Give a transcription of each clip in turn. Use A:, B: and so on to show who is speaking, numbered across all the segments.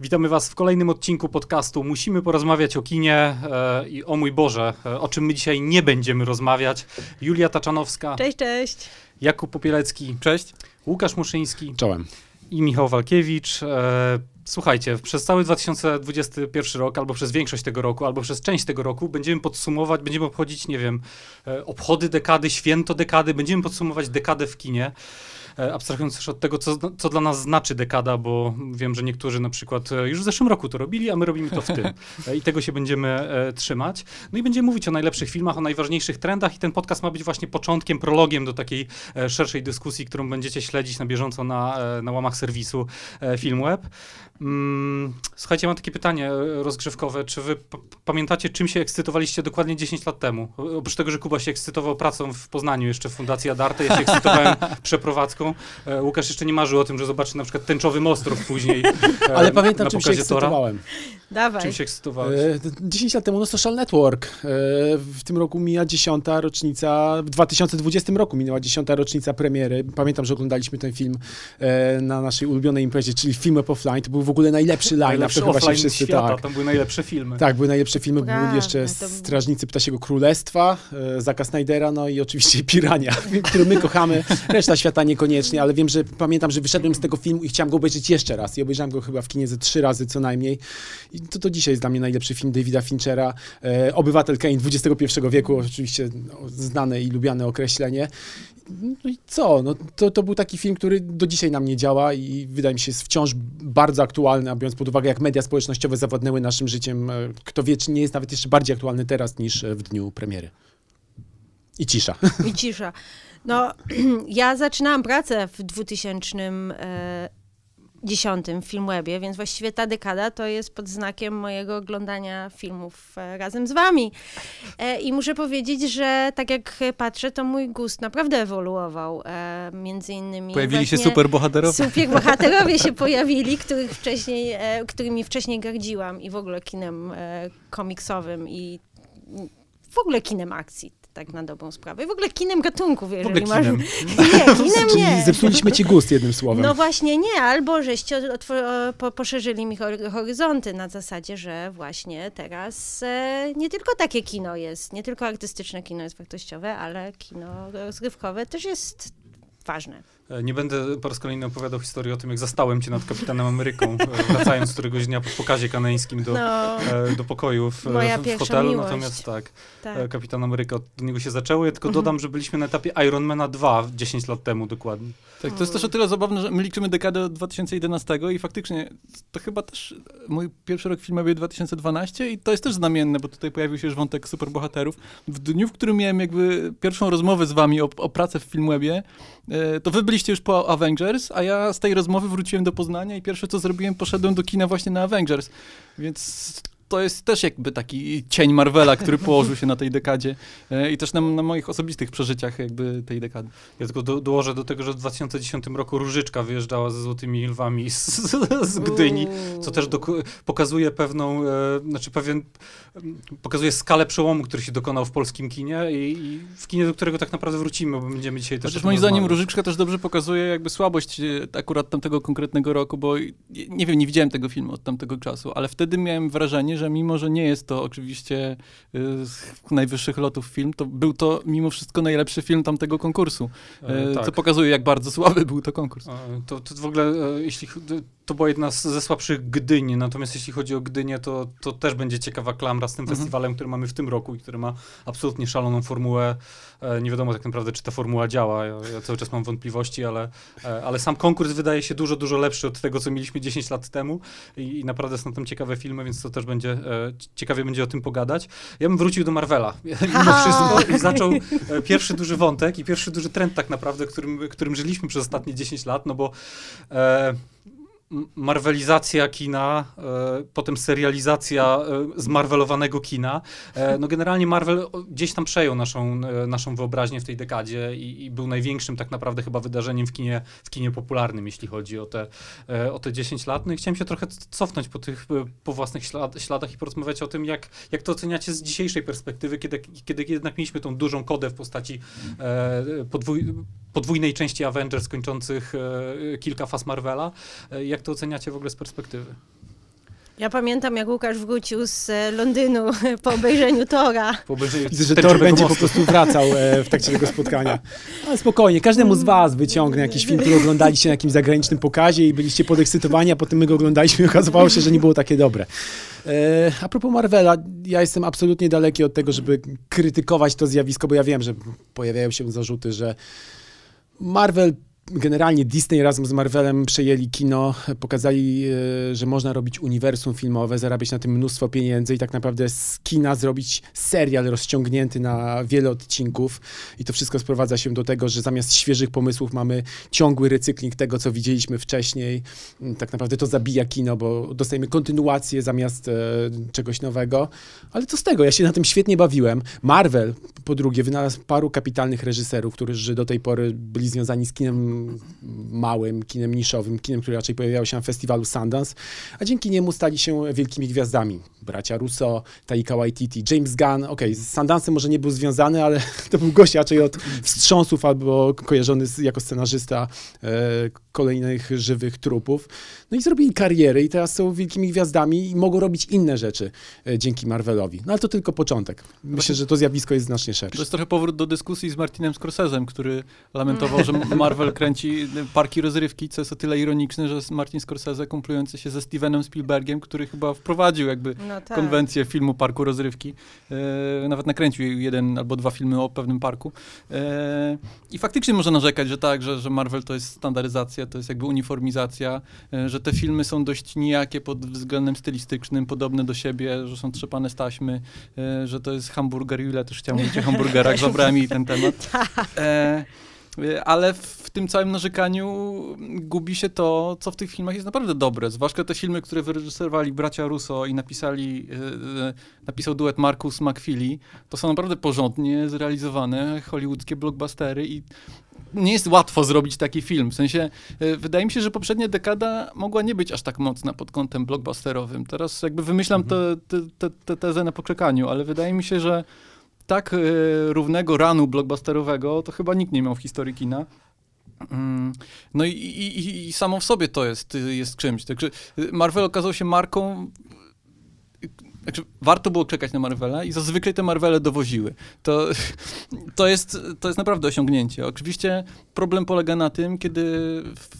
A: Witamy Was w kolejnym odcinku podcastu. Musimy porozmawiać o kinie e, i o mój Boże, e, o czym my dzisiaj nie będziemy rozmawiać. Julia Taczanowska,
B: Cześć, cześć.
A: Jakub Popielecki,
C: Cześć.
A: Łukasz Muszyński
C: Czołem.
A: i Michał Walkiewicz. E, słuchajcie, przez cały 2021 rok, albo przez większość tego roku, albo przez część tego roku będziemy podsumować, będziemy obchodzić, nie wiem, e, obchody dekady, święto dekady, będziemy podsumować dekadę w kinie. E, Abstrahując też od tego, co, co dla nas znaczy dekada, bo wiem, że niektórzy na przykład e, już w zeszłym roku to robili, a my robimy to w tym. E, I tego się będziemy trzymać. No i będziemy mówić o najlepszych filmach, o najważniejszych trendach i ten podcast ma być właśnie początkiem, prologiem do takiej szerszej dyskusji, którą będziecie śledzić na bieżąco na, na łamach serwisu Filmweb. Mm, słuchajcie, mam takie pytanie e, rozgrzewkowe. Czy wy pamiętacie, czym się ekscytowaliście dokładnie 10 lat temu? Oprócz tego, że Kuba się ekscytował pracą w Poznaniu jeszcze w Fundacji Adarte, ja się ekscytowałem przeprowadzką. E, Łukasz jeszcze nie marzył o tym, że zobaczy na przykład tęczowy mostrów później. e,
C: Ale pamiętam, czym się
A: pokazie Tora.
B: Dawaj.
A: Czym się ekscytowałeś?
C: E, 10 lat temu no Social Network. E, w tym roku mija dziesiąta rocznica, w 2020 roku minęła dziesiąta rocznica premiery. Pamiętam, że oglądaliśmy ten film e, na naszej ulubionej imprezie, czyli Film Offline. To był w ogóle najlepszy line-up,
A: Najlepszy
C: to chyba wszyscy,
A: świata,
C: tak.
A: tam były najlepsze filmy.
C: Tak, były najlepsze filmy, były jeszcze
B: to-
C: Strażnicy Ptasiego Królestwa, e, Zaka Snydera, no i oczywiście Pirania, który my kochamy, reszta świata niekoniecznie, ale wiem, że pamiętam, że wyszedłem z tego filmu i chciałem go obejrzeć jeszcze raz i obejrzałem go chyba w kinie ze trzy razy co najmniej i to, to dzisiaj jest dla mnie najlepszy film Davida Finchera, e, Obywatel Kane XXI wieku, oczywiście no, znane i lubiane określenie. No i co? No, to, to był taki film, który do dzisiaj na mnie działa i wydaje mi się jest wciąż bardzo aktualny, a biorąc pod uwagę, jak media społecznościowe zawładnęły naszym życiem, e, kto wie, czy nie jest nawet jeszcze bardziej aktualny teraz niż e, w dniu premiery. I cisza.
B: I cisza. No, ja zaczynałam pracę w 2010 w Filmwebie, więc właściwie ta dekada to jest pod znakiem mojego oglądania filmów e, razem z wami. E, I muszę powiedzieć, że tak jak patrzę, to mój gust naprawdę ewoluował. E, Między innymi
C: Pojawili się superbohaterowie.
B: Superbohaterowie się pojawili, których wcześniej, którymi wcześniej gardziłam i w ogóle kinem komiksowym i w ogóle kinem akcji, tak na dobrą sprawę. I w ogóle kinem gatunków, jeżeli masz...
A: kinem.
B: Nie, kinem
C: Czyli
B: nie.
C: zepsuliśmy ci gust jednym słowem.
B: No właśnie nie, albo żeście po, poszerzyli mi hory- horyzonty na zasadzie, że właśnie teraz e, nie tylko takie kino jest, nie tylko artystyczne kino jest wartościowe, ale kino rozrywkowe też jest ważne.
A: E, Nie będę po raz kolejny opowiadał historii o tym, jak zastałem cię nad Kapitanem Ameryką, e, wracając któregoś dnia po pokazie kanańskim do,
B: No,
A: e, do pokoju w, w hotelu.
B: miłość.
A: Natomiast tak,
B: tak.
A: Kapitan Ameryka od niego się zaczęło. Ja tylko
B: Mhm.
A: dodam, że byliśmy na etapie Ironmana 2 10 lat temu dokładnie.
D: Tak, to jest też o tyle zabawne, że my liczymy dekadę od 2011 i faktycznie to chyba też mój pierwszy rok filmowy 2012 i to jest też znamienne, bo tutaj pojawił się już wątek superbohaterów. W dniu, w którym miałem jakby pierwszą rozmowę z wami o, o pracę w Filmwebie, to wy byliście już po Avengers, a ja z tej rozmowy wróciłem do Poznania i pierwsze co zrobiłem, poszedłem do kina właśnie na Avengers, więc to jest też jakby taki cień Marvela, który położył się na tej dekadzie e, i też na, na moich osobistych przeżyciach jakby tej dekady.
A: Ja tylko do, dołożę do tego, że w 2010 roku Różyczka wyjeżdżała ze Złotymi Lwami z, z Gdyni, co też pokazuje pewną, e, znaczy pewien, pokazuje skalę przełomu, który się dokonał w polskim kinie i, i w kinie, do którego tak naprawdę wrócimy, bo będziemy dzisiaj też
D: Chociaż moim zdaniem. Różyczka też dobrze pokazuje jakby słabość e, akurat tamtego konkretnego roku, bo nie wiem, nie widziałem tego filmu od tamtego czasu, ale wtedy miałem wrażenie, że mimo, że nie jest to oczywiście e, z najwyższych lotów film, to był to mimo wszystko najlepszy film tamtego konkursu, e,
A: E, tak.
D: co pokazuje jak bardzo słaby był to konkurs.
A: E, To, to w ogóle, e, jeśli to była jedna z, ze słabszych Gdyni, natomiast jeśli chodzi o Gdynię, to, to też będzie ciekawa klamra z tym
D: Mhm.
A: festiwalem, który mamy w tym roku i który ma absolutnie szaloną formułę. E, Nie wiadomo tak naprawdę, czy ta formuła działa. Ja, ja cały czas mam wątpliwości, ale, e, ale sam konkurs wydaje się dużo, dużo lepszy od tego, co mieliśmy 10 lat temu i, i naprawdę są tam ciekawe filmy, więc to też będzie, e, ciekawie będzie o tym pogadać. Ja bym wrócił do Marvela mimo wszystko i zaczął pierwszy duży wątek i pierwszy duży trend tak naprawdę, którym, którym żyliśmy przez ostatnie 10 lat, no bo marwelizacja kina, e, potem serializacja e, zmarwelowanego kina. E, no generalnie Marvel gdzieś tam przejął naszą, e, naszą wyobraźnię w tej dekadzie i, i był największym tak naprawdę chyba wydarzeniem w kinie, w kinie popularnym, jeśli chodzi o te, e, o te 10 lat. No i chciałem się trochę cofnąć po tych po własnych ślad, śladach i porozmawiać o tym, jak, jak to oceniacie z dzisiejszej perspektywy, kiedy, kiedy jednak mieliśmy tą dużą kodę w postaci e, podwój, podwójnej części Avengers kończących kilka faz Marvela. Jak to oceniacie w ogóle z perspektywy?
B: Ja pamiętam, jak Łukasz wrócił z e, Londynu po obejrzeniu Tora.
A: Po obejrzeniu
C: Widzę, że Thor będzie po
A: mostu.
C: prostu wracał e, w trakcie tego spotkania. Ale spokojnie, każdemu z was wyciągnę jakiś film, który oglądaliście na jakimś zagranicznym pokazie i byliście podekscytowani, a potem my go oglądaliśmy i okazywało się, że nie było takie dobre. E, a propos Marvela, ja jestem absolutnie daleki od tego, żeby krytykować to zjawisko, bo ja wiem, że pojawiają się zarzuty, że Marvel generalnie Disney razem z Marvelem przejęli kino, pokazali, e, że można robić uniwersum filmowe, zarabiać na tym mnóstwo pieniędzy i tak naprawdę z kina zrobić serial rozciągnięty na wiele odcinków i to wszystko sprowadza się do tego, że zamiast świeżych pomysłów mamy ciągły recykling tego, co widzieliśmy wcześniej. Mm, Tak naprawdę to zabija kino, bo dostajemy kontynuację zamiast e, czegoś nowego. Ale co z tego? Ja się na tym świetnie bawiłem. Marvel, po drugie, wynalazł paru kapitalnych reżyserów, którzy do tej pory byli związani z kinem małym, kinem niszowym, kinem, który raczej pojawiał się na festiwalu Sundance, a dzięki niemu stali się wielkimi gwiazdami. Bracia Russo, Taika Waititi, James Gunn, okej, z Sundance'em może nie był związany, ale to był gość raczej od wstrząsów albo kojarzony z, jako scenarzysta e, kolejnych żywych trupów. No i zrobili karierę i teraz są wielkimi gwiazdami i mogą robić inne rzeczy e, dzięki Marvelowi. No ale to tylko początek. Myślę, że to zjawisko jest znacznie
D: To
C: szersze.
D: jest trochę powrót do dyskusji z Martinem Scorsese'em, który lamentował, że Marvel kręci parki rozrywki, co jest o tyle ironiczne, że Martin Scorsese kumplujący się ze Stevenem Spielbergiem, który chyba wprowadził jakby
B: No tak.
D: konwencję filmu parku rozrywki. E, nawet nakręcił jeden albo dwa filmy o pewnym parku. E, I faktycznie można narzekać, że tak, że, że Marvel to jest standaryzacja, to jest jakby uniformizacja, e, że te filmy są dość nijakie pod względem stylistycznym, podobne do siebie, że są trzepane z taśmy, e, że to jest hamburger. Ile też chciałem mówić o hamburgerach, zabrałem jej ten temat. E, ale w tym całym narzekaniu gubi się to, co w tych filmach jest naprawdę dobre. Zwłaszcza te filmy, które wyreżyserowali bracia Russo i napisali, e, e, napisał duet Marcus McFeely, to są naprawdę porządnie zrealizowane hollywoodzkie blockbustery i nie jest łatwo zrobić taki film. W sensie, wydaje mi się, że poprzednia dekada mogła nie być aż tak mocna pod kątem blockbusterowym. Teraz jakby wymyślam tę te, te, te tezę na poczekaniu, ale wydaje mi się, że tak e, równego ranu blockbusterowego to chyba nikt nie miał w historii kina. Mm, No i, i, i- i samo w sobie to jest, y, jest czymś. Także y, Marvel okazał się marką. Znaczy, warto było czekać na Marvela i zazwyczaj te Marvele dowoziły. To, to, jest, to jest naprawdę osiągnięcie. Oczywiście problem polega na tym, kiedy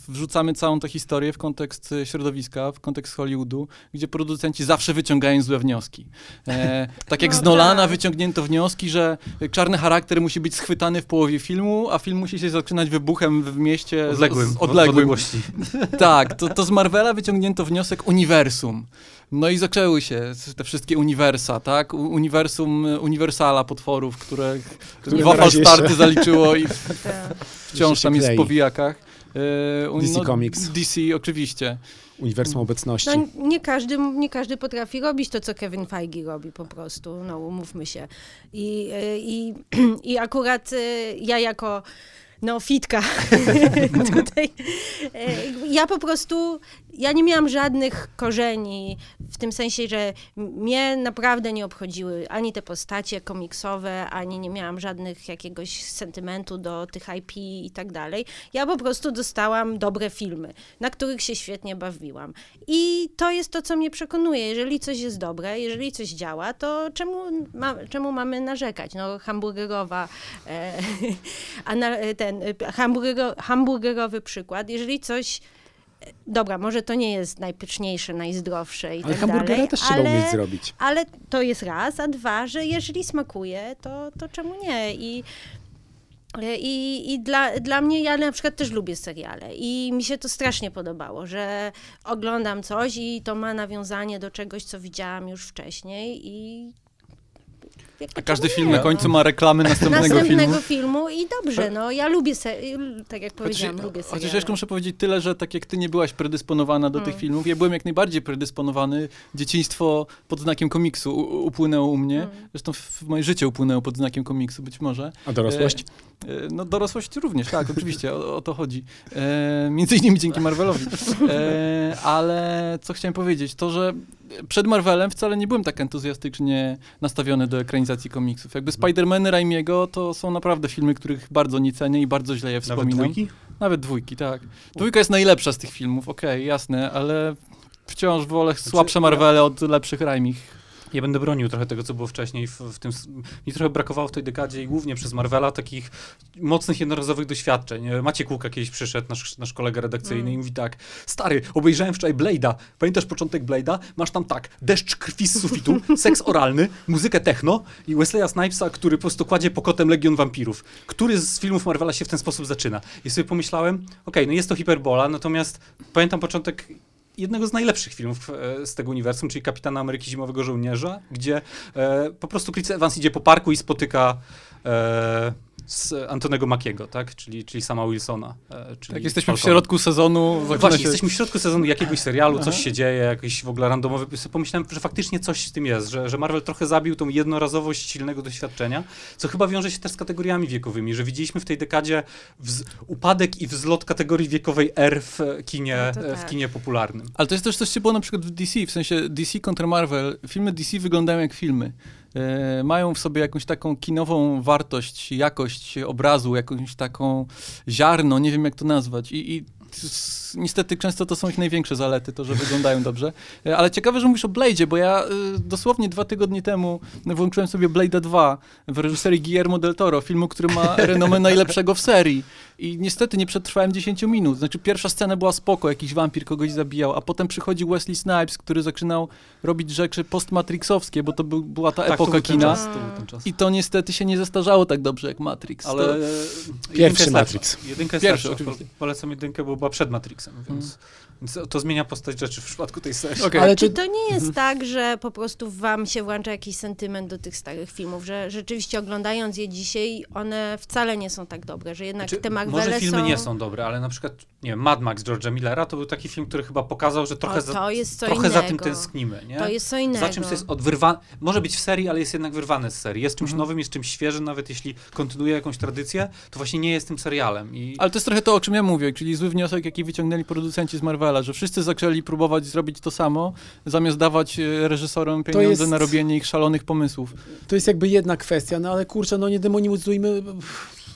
D: wrzucamy całą tę historię w kontekst środowiska, w kontekst Hollywoodu, gdzie producenci zawsze wyciągają złe wnioski. E, tak jak
B: No
D: z Nolana
B: tak.
D: wyciągnięto wnioski, że czarny charakter musi być schwytany w połowie filmu, a film musi się zaczynać wybuchem w mieście z-
A: Odległym,
D: z,
A: w
D: odległym.
A: odległości.
D: Tak, to, to z Marvela wyciągnięto wniosek uniwersum. No i zaczęły się te wszystkie uniwersa, tak? Uniwersum Uniwersala potworów, które,
C: Które jeszcze-
D: zaliczyło i
B: Tak.
D: wciąż tam jest w powijakach. E, un-
C: DC Comics.
D: DC oczywiście.
C: Uniwersum obecności.
B: No, nie, każdy, nie każdy potrafi robić to, co Kevin Feige robi po prostu, no umówmy się. I, y, i, i akurat y, ja jako neofitka tutaj, y, ja po prostu, ja nie miałam żadnych korzeni w tym sensie, że mnie naprawdę nie obchodziły ani te postacie komiksowe, ani nie miałam żadnych jakiegoś sentymentu do tych IP i tak dalej. Ja po prostu dostałam dobre filmy, na których się świetnie bawiłam. I to jest to, co mnie przekonuje. Jeżeli coś jest dobre, jeżeli coś działa, to czemu, ma, czemu mamy narzekać? No, hamburgerowa, e, a na, ten e, hamburgero, hamburgerowy przykład. Jeżeli coś. e, Dobra, może to nie jest najpyszniejsze, najzdrowsze i
C: Ale
B: tak
C: hamburgera
B: dalej,
C: też trzeba
B: ale,
C: umieć zrobić.
B: ale to jest raz, a dwa, że jeżeli smakuje, to, to czemu nie? I, i, i dla, dla mnie, ja na przykład też lubię seriale i mi się to strasznie podobało, że oglądam coś i to ma nawiązanie do czegoś, co widziałam już wcześniej i...
D: A każdy film
B: nie?
D: na końcu ma reklamę następnego,
B: Następnego
D: filmu.
B: filmu i dobrze, no ja lubię, se- tak jak
D: Chociaż,
B: powiedziałam, lubię seriale.
D: chociaż jeszcze muszę powiedzieć tyle, że tak jak ty nie byłaś predysponowana do
B: Mm.
D: tych filmów, ja byłem jak najbardziej predysponowany. Dzieciństwo pod znakiem komiksu upłynęło u mnie.
B: Mm.
D: Zresztą w, w moje życie upłynęło pod znakiem komiksu, być może.
C: A dorosłość?
D: E, No dorosłość również, tak, oczywiście, o, o to chodzi. E, między innymi dzięki Marvelowi. E, ale co chciałem powiedzieć, to że przed Marvelem wcale nie byłem tak entuzjastycznie nastawiony do ekranizacji komiksów. Jakby Spider-Many Raimiego to są naprawdę filmy, których bardzo nie cenię i bardzo źle je
A: Nawet
D: wspominam.
A: dwójki?
D: Nawet dwójki, tak. Dwójka jest najlepsza z tych filmów, okej, jasne, ale wciąż wolę słabsze Marvele od lepszych Raimich.
A: Ja będę bronił trochę tego, co było wcześniej w, w tym. Mi trochę brakowało w tej dekadzie i głównie przez Marvela takich mocnych, jednorazowych doświadczeń. E, Maciek Kuka kiedyś przyszedł, nasz, nasz kolega redakcyjny,
B: Mm.
A: i mówi tak: Stary, obejrzałem wczoraj Blade'a. Pamiętasz początek Blade'a? Masz tam tak, deszcz krwi z sufitu, seks oralny, muzykę techno i Wesleya Snipesa, który po prostu kładzie pokotem Legion Wampirów. Który z filmów Marvela się w ten sposób zaczyna? I sobie pomyślałem, okej, no jest to hiperbola, natomiast pamiętam początek jednego z najlepszych filmów e, z tego uniwersum, czyli Kapitana Ameryki Zimowego Żołnierza, gdzie e, po prostu Chris Evans idzie po parku i spotyka e, z Antonego Makiego, tak? Czyli, czyli sama Wilsona. E, czyli
D: Tak, jesteśmy w środku sezonu.
A: Właśnie,
D: się-
A: jesteśmy w środku sezonu jakiegoś serialu, coś
D: Aha.
A: się dzieje, jakiś w ogóle randomowy. Pomyślałem, że faktycznie coś z tym jest, że, że Marvel trochę zabił tą jednorazowość silnego doświadczenia, co chyba wiąże się też z kategoriami wiekowymi, że widzieliśmy w tej dekadzie wz- upadek i wzlot kategorii wiekowej R w kinie,
B: No
A: e, w
B: tak.
A: kinie popularnym.
D: Ale to jest też coś, co było na przykład w DC, w sensie DC kontra Marvel. Filmy DC wyglądają jak filmy. E, mają w sobie jakąś taką kinową wartość, jakość obrazu, jakąś taką ziarno, nie wiem jak to nazwać. I, i niestety często to są ich największe zalety, to, że wyglądają dobrze. E, ale ciekawe, że mówisz o Blade'zie, bo ja e, dosłownie dwa tygodnie temu włączyłem sobie Blade'a 2 w reżyserii Guillermo del Toro, filmu, który ma renomę najlepszego w serii. I niestety nie przetrwałem 10 minut. Znaczy pierwsza scena była spoko, jakiś wampir kogoś zabijał, a potem przychodzi Wesley Snipes, który zaczynał robić rzeczy postmatrixowskie, bo to był, była ta
A: Tak,
D: epoka kina.
A: czas, to był ten czas.
D: I to niestety się nie zestarzało tak dobrze jak Matrix.
A: Ale
D: To,
A: e,
C: Pierwszy Matrix.
A: Jedynka jest
D: Pierwszy, oczywiście.
A: Po- Polecam jedynkę, bo była przed Matrixem, więc, więc to zmienia postać rzeczy w przypadku tej serii.
D: Okej.
C: Ale
B: Czy
C: to,
B: to nie jest tak, że po prostu wam się włącza jakiś sentyment do tych starych filmów, że rzeczywiście oglądając je dzisiaj, one wcale nie są tak dobre, że jednak
A: Znaczy,
B: te Marvele
A: może filmy
B: są...
A: nie są dobre, ale na przykład, nie wiem, Mad Max George'a Millera to był taki film, który chyba pokazał, że trochę,
B: o,
A: za,
B: to jest co
A: trochę
B: innego.
A: za tym tęsknimy, nie?
B: To jest co innego.
A: Za czymś to jest odwyrwane, może być w serii, ale jest jednak wyrwane z serii. Jest czymś
D: Mhm.
A: nowym, jest czymś świeżym, nawet jeśli kontynuuje jakąś tradycję, to właśnie nie jest tym serialem. I
D: Ale to jest trochę to, o czym ja mówię, czyli zły wniosek, jaki wyciągnęli producenci z Marvela, że wszyscy zaczęli próbować zrobić to samo, zamiast dawać e, reżyserom pieniądze
C: jest-
D: na robienie ich szalonych pomysłów.
C: to jest jakby jedna kwestia, no ale kurczę, no nie demonizujmy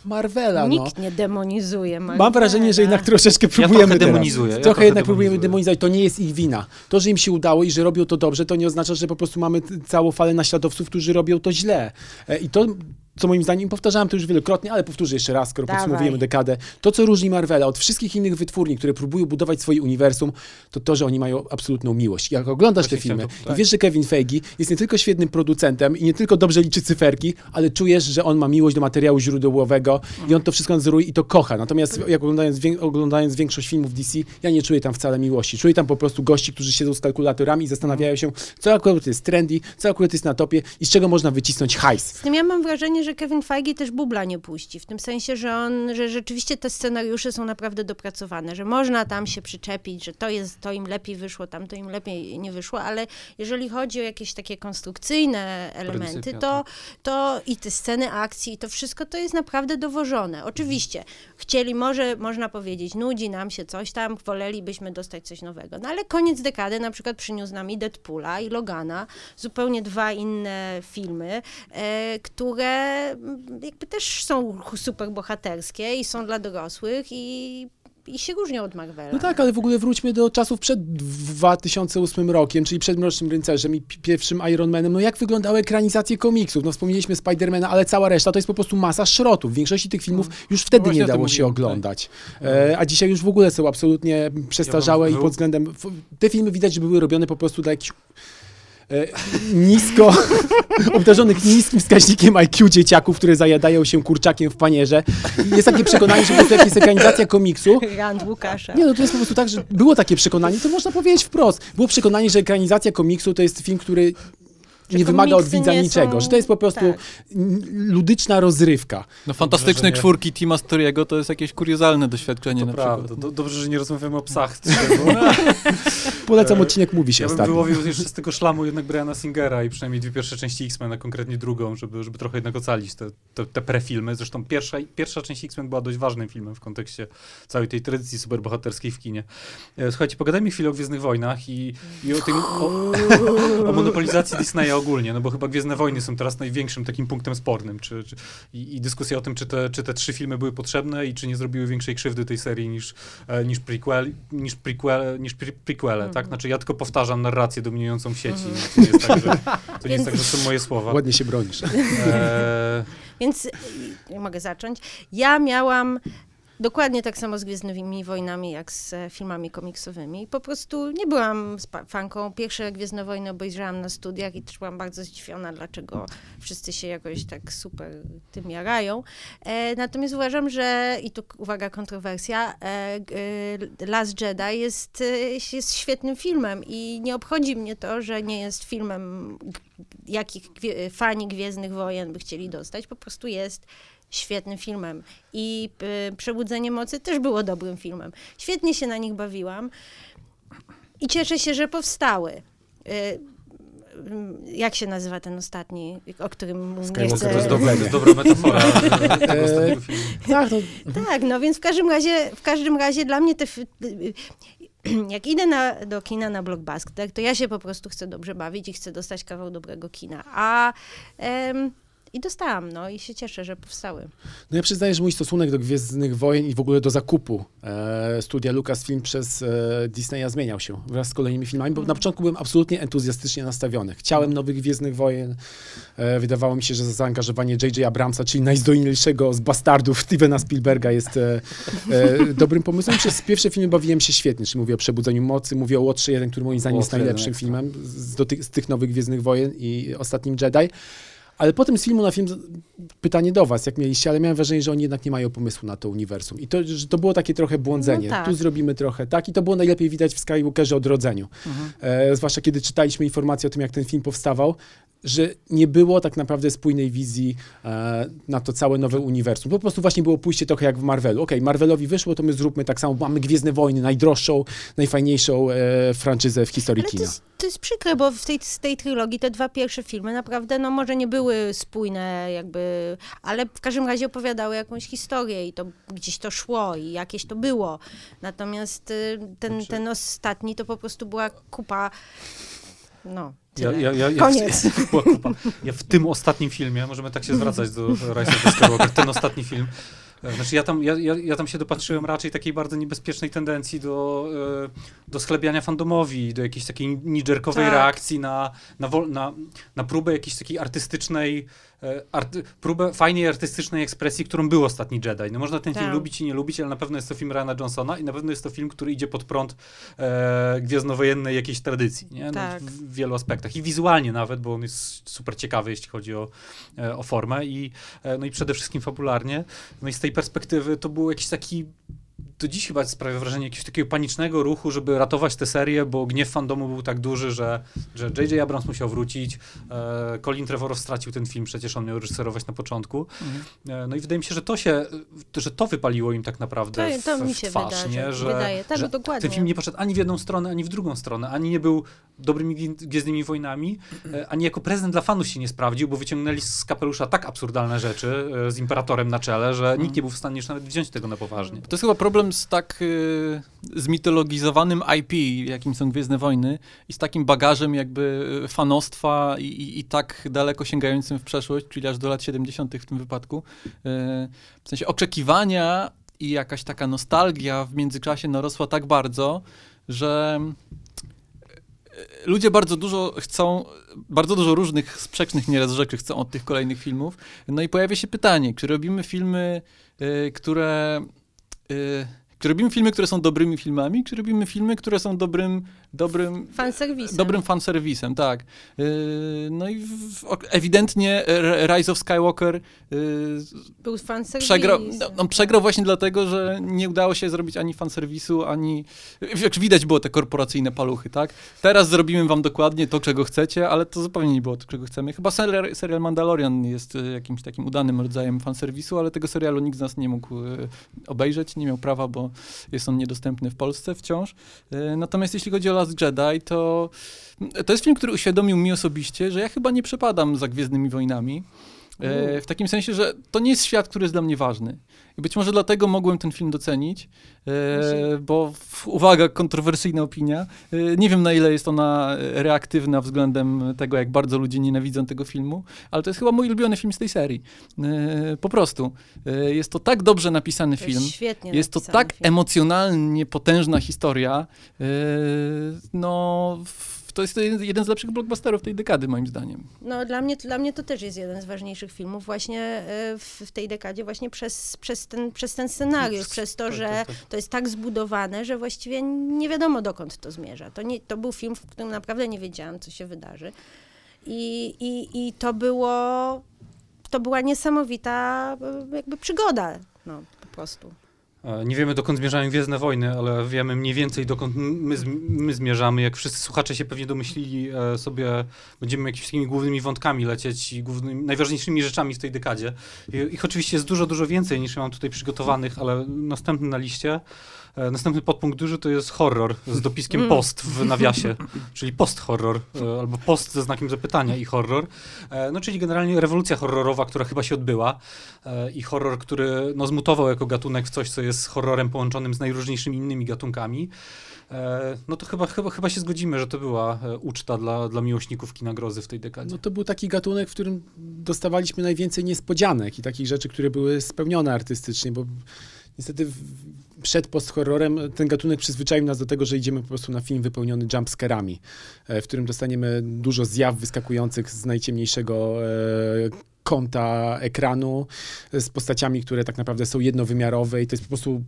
C: Marvela, no.
B: Nikt nie demonizuje Marvela.
C: Mam wrażenie, że jednak troszeczkę
A: ja
C: próbujemy
A: trochę
C: teraz.
A: demonizuję. Ja
C: Trochę jednak próbujemy
A: demonizuję.
C: demonizować. To nie jest ich wina. To, że im się udało i że robią to dobrze, to nie oznacza, że po prostu mamy całą falę naśladowców, którzy robią to źle. E, I to, co moim zdaniem, powtarzałem to już wielokrotnie, ale powtórzę jeszcze raz, skoro
B: Dawaj.
C: podsumowujemy dekadę. To, co różni Marvela od wszystkich innych wytwórni, które próbują budować swoje uniwersum, to to, że oni mają absolutną miłość. Jak oglądasz
A: Właśnie
C: te filmy
A: to- tak.
C: i wiesz, że Kevin Feige jest nie tylko świetnym producentem i nie tylko dobrze liczy cyferki, ale czujesz, że on ma miłość do materiału źródłowego i on to wszystko nadzoruje i to kocha. Natomiast jak oglądając, oglądając większość filmów DC, ja nie czuję tam wcale miłości. Czuję tam po prostu gości, którzy siedzą z kalkulatorami i zastanawiają się, co akurat jest trendy, co akurat jest na topie i z czego można wycisnąć hajs.
B: Z tym ja mam wrażenie, że Kevin Feige też bubla nie puści, w tym sensie, że on, że rzeczywiście te scenariusze są naprawdę dopracowane, że można tam się przyczepić, że to jest, to im lepiej wyszło, tam to im lepiej nie wyszło, ale jeżeli chodzi o jakieś takie konstrukcyjne elementy,
A: Pryncypia,
B: to, to i te sceny akcji, i to wszystko to jest naprawdę dowożone. Oczywiście, chcieli, może można powiedzieć, nudzi nam się coś tam, wolelibyśmy dostać coś nowego, no ale koniec dekady na przykład przyniósł nam i Deadpoola, i Logana, zupełnie dwa inne filmy, e, które mm, jakby też są super bohaterskie i są dla dorosłych i, i się różnią od Marvela.
C: No tak, ale w ogóle wróćmy do czasów przed 2008 rokiem, czyli przed Mrocznym Rycerzem i pi- pierwszym Iron Manem. No jak wyglądały ekranizacje komiksów? No wspomnieliśmy Spidermana, ale cała reszta to jest po prostu masa szrotów. W większości tych filmów już wtedy
D: No
C: nie dało się
D: mówiłem,
C: oglądać. E, a dzisiaj już w ogóle są absolutnie przestarzałe
A: Ja
C: i pod względem... Te filmy widać, że były robione po prostu dla jakichś nisko, obdarzonych niskim wskaźnikiem IQ dzieciaków, które zajadają się kurczakiem w panierze. Jest takie przekonanie, że po prostu jak jest ekranizacja komiksu,
B: Rand Łukasza.
C: nie, no to jest po prostu tak, że było takie przekonanie, to można powiedzieć wprost. Było przekonanie, że ekranizacja komiksu to jest film, który
B: Że
C: nie wymaga od widza niczego,
B: są-
C: że to jest po prostu
B: tak.
C: ludyczna rozrywka.
D: No fantastyczne
A: nie.
D: czwórki Tima Storiego to jest jakieś kuriozalne doświadczenie
A: To
D: na
A: prawda.
D: przykład.
A: Do, dobrze, że nie rozmawiamy o psach.
C: Polecam odcinek Mówi się
A: Ja bym
C: ostatnio.
A: wyłowił jeszcze z tego szlamu jednak Briana Singera i przynajmniej dwie pierwsze części X-Men, a konkretnie drugą, żeby, żeby trochę jednak ocalić te, te, te prefilmy. Zresztą pierwsza, pierwsza część X-Men była dość ważnym filmem w kontekście całej tej tradycji superbohaterskiej w kinie. E, Słuchajcie, pogadajmy chwilę o Gwiezdnych Wojnach i, i o, tym, o, o monopolizacji Disneya ogólnie, no bo chyba Gwiezdne Wojny są teraz największym takim punktem spornym, czy, czy, i, i dyskusja o tym, czy te, czy te trzy filmy były potrzebne i czy nie zrobiły większej krzywdy tej serii niż, e, niż, prequel, niż, prequel, niż pre, prequele, tak? Znaczy ja tylko powtarzam narrację dominującą w sieci, to nie jest tak, że, to nie jest tak, że są moje słowa.
C: Ładnie się bronisz.
A: E,
B: Więc y, mogę zacząć. Ja miałam dokładnie tak samo z Gwiezdnymi Wojnami, jak z e, filmami komiksowymi. Po prostu nie byłam fanką. Pierwsze Gwiezdne Wojny obejrzałam na studiach i też byłam bardzo zdziwiona, dlaczego wszyscy się jakoś tak super tym jarają. E, natomiast uważam, że, i tu uwaga, kontrowersja, e, e, Last Jedi jest, e, jest świetnym filmem i nie obchodzi mnie to, że nie jest filmem, jakich gwie, fani Gwiezdnych Wojen by chcieli dostać. Po prostu jest świetnym filmem. I y, Przebudzenie Mocy też było dobrym filmem. Świetnie się na nich bawiłam i cieszę się, że powstały. Y, y, jak się nazywa ten ostatni, o którym
C: Skywalker
B: chcę...
A: to, jest dobra, to jest dobra metafora tego ostatniego filmu.
C: Tak, no,
B: Tak, no więc w każdym razie, w każdym razie dla mnie te, jak idę na, do kina na blockbuster, to ja się po prostu chcę dobrze bawić i chcę dostać kawał dobrego kina. A em, i dostałam, no i się cieszę, że powstały.
C: No ja przyznaję, że mój stosunek do Gwiezdnych Wojen i w ogóle do zakupu e, studia Lucasfilm przez e, Disneya zmieniał się wraz z kolejnymi filmami, bo na początku byłem absolutnie entuzjastycznie nastawiony. Chciałem nowych Gwiezdnych Wojen. E, wydawało mi się, że zaangażowanie J.J. Abramsa, czyli najzdolniejszego z bastardów Stevena Spielberga jest e, e, dobrym pomysłem. Przez pierwsze filmy bawiłem się świetnie, czyli mówię o Przebudzeniu Mocy, mówię o Łotrze 1, który moim zdaniem jest
A: Łotrze
C: najlepszym filmem z, do tych, z tych nowych Gwiezdnych Wojen i Ostatnim Jedi. Ale potem z filmu na film, pytanie do was, jak mieliście, ale miałem wrażenie, że oni jednak nie mają pomysłu na to uniwersum. I to, że to było takie trochę błądzenie.
B: No tak.
C: Tu zrobimy trochę tak i to było najlepiej widać w Skywalkerze Odrodzeniu. E, zwłaszcza kiedy czytaliśmy informacje o tym, jak ten film powstawał, że nie było tak naprawdę spójnej wizji e, na to całe nowe uniwersum. Po prostu właśnie było pójście trochę jak w Marvelu. Okej, Marvelowi wyszło, to my zróbmy tak samo. Mamy Gwiezdne Wojny, najdroższą, najfajniejszą e, franczyzę w historii
B: Ale to
C: kina.
B: jest, to jest przykre, bo w tej, z tej trylogii te dwa pierwsze filmy naprawdę, no może nie były spójne jakby, ale w każdym razie opowiadały jakąś historię i to gdzieś to szło i jakieś to było. Natomiast y, ten,
A: Znaczy-
B: ten ostatni to po prostu była kupa, no,
A: Ja, ja, ja, ja,
B: Koniec.
A: W, ja w tym ostatnim filmie, możemy tak się zwracać do Rise of the Skywalker, ten ostatni film, e, znaczy ja tam, ja, ja, tam się dopatrzyłem raczej takiej bardzo niebezpiecznej tendencji do, e, do schlebiania fandomowi, do jakiejś takiej nigerkowej
B: Tak.
A: reakcji na, na, wol, na, na próbę jakiejś takiej artystycznej, arty, próbę fajnej artystycznej ekspresji, którą był Ostatni Jedi. No można ten film
B: Tak.
A: lubić i nie lubić, ale na pewno jest to film Ryana Johnsona i na pewno jest to film, który idzie pod prąd e, gwiezdnowojennej jakiejś tradycji, nie? No,
B: Tak.
A: w, w wielu aspektach. I wizualnie nawet, bo on jest super ciekawy, jeśli chodzi o, e, o formę i, e, no i przede wszystkim fabularnie. No i z tej perspektywy to był jakiś taki do dziś chyba sprawia wrażenie jakiegoś takiego panicznego ruchu, żeby ratować tę serię, bo gniew fandomu był tak duży, że, że J.J. Abrams musiał wrócić. E, Colin Trevorrow stracił ten film, przecież on miał reżyserować na początku. E, no i wydaje mi się, że to się, że to wypaliło im tak naprawdę
B: To, to
A: w,
B: mi się
A: twarz,
B: wydaje,
A: nie? Że,
B: wydaje. Tak,
A: że
B: dokładnie.
A: ten film nie poszedł ani w jedną stronę, ani w drugą stronę, ani nie był dobrymi Gwi- Gwiezdnymi Wojnami, e, ani jako prezent dla fanów się nie sprawdził, bo wyciągnęli z kapelusza tak absurdalne rzeczy e, z Imperatorem na czele, że nikt nie był w stanie już nawet wziąć tego na poważnie.
D: To jest chyba problem z tak y, zmitologizowanym IP, jakim są Gwiezdne Wojny i z takim bagażem jakby fanostwa i, i, i tak daleko sięgającym w przeszłość, czyli aż do lat 70. w tym wypadku. Y, w sensie oczekiwania i jakaś taka nostalgia w międzyczasie narosła tak bardzo, że y, ludzie bardzo dużo chcą, bardzo dużo różnych sprzecznych nieraz rzeczy chcą od tych kolejnych filmów. No i pojawia się pytanie, czy robimy filmy, y, które... Y, czy robimy filmy, które są dobrymi filmami, czy robimy filmy, które są dobrym, dobrym,
B: Fanserwisem.
D: dobrym fanserwisem, tak. Yy, no i w, ewidentnie R- Rise of Skywalker yy,
B: Był fanserwis.
D: przegrał, no, przegrał właśnie dlatego, że nie udało się zrobić ani fanserwisu, ani... Jak widać było te korporacyjne paluchy, tak? Teraz zrobimy wam dokładnie to, czego chcecie, ale to zupełnie nie było to, czego chcemy. Chyba serial, serial Mandalorian jest y, jakimś takim udanym rodzajem fanserwisu, ale tego serialu nikt z nas nie mógł y, obejrzeć, nie miał prawa, bo jest on niedostępny w Polsce wciąż. Y, Natomiast jeśli chodzi o Last Jedi, to to jest film, który uświadomił mi osobiście, że ja chyba nie przepadam za Gwiezdnymi Wojnami. E, w takim sensie, że to nie jest świat, który jest dla mnie ważny. I być może dlatego mogłem ten film docenić, e, bo w, uwaga, kontrowersyjna opinia. E, nie wiem na ile jest ona reaktywna względem tego, jak bardzo ludzie nienawidzą tego filmu, ale to jest chyba mój ulubiony film z tej serii. E, po prostu. E, jest to tak dobrze napisany film.
B: jest świetnie
D: Jest to tak
B: film.
D: emocjonalnie potężna historia. Yy, no, w- to jest jeden z lepszych blockbusterów tej dekady, moim zdaniem.
B: No dla mnie, dla mnie to też jest jeden z ważniejszych filmów właśnie e, w, w tej dekadzie właśnie przez, przez, ten, przez ten scenariusz, przez to,
A: tak,
B: że
A: tak, tak.
B: to jest tak zbudowane, że właściwie nie wiadomo dokąd to zmierza. To, nie, to był film, w którym naprawdę nie wiedziałam, co się wydarzy. I, i, i to było, to była niesamowita e, jakby przygoda, no po prostu.
A: E, Nie wiemy, dokąd zmierzają Gwiezdne Wojny, ale wiemy mniej więcej, dokąd my, my zmierzamy. Jak wszyscy słuchacze się pewnie domyślili e, sobie, będziemy jakimiś takimi głównymi wątkami lecieć i głównymi, najważniejszymi rzeczami w tej dekadzie. I- Ich oczywiście jest dużo, dużo więcej niż mam tutaj przygotowanych, ale następny na liście, e, następny podpunkt duży to jest horror z dopiskiem
B: Mm.
A: post w nawiasie, czyli post-horror, e, albo post ze znakiem zapytania i horror. E, No czyli generalnie rewolucja horrorowa, która chyba się odbyła e, i horror, który no, zmutował jako gatunek w coś, co jest horrorem połączonym z najróżniejszymi innymi gatunkami. E, No to chyba, chyba, chyba się zgodzimy, że to była e, uczta dla, dla miłośników kina grozy w tej dekadzie.
C: No to był taki gatunek, w którym dostawaliśmy najwięcej niespodzianek i takich rzeczy, które były spełnione artystycznie, bo niestety przed post-horrorem ten gatunek przyzwyczaił nas do tego, że idziemy po prostu na film wypełniony jumpscarami, e, w którym dostaniemy dużo zjaw wyskakujących z najciemniejszego e, kąta ekranu, e, z postaciami, które tak naprawdę są jednowymiarowe i to jest po prostu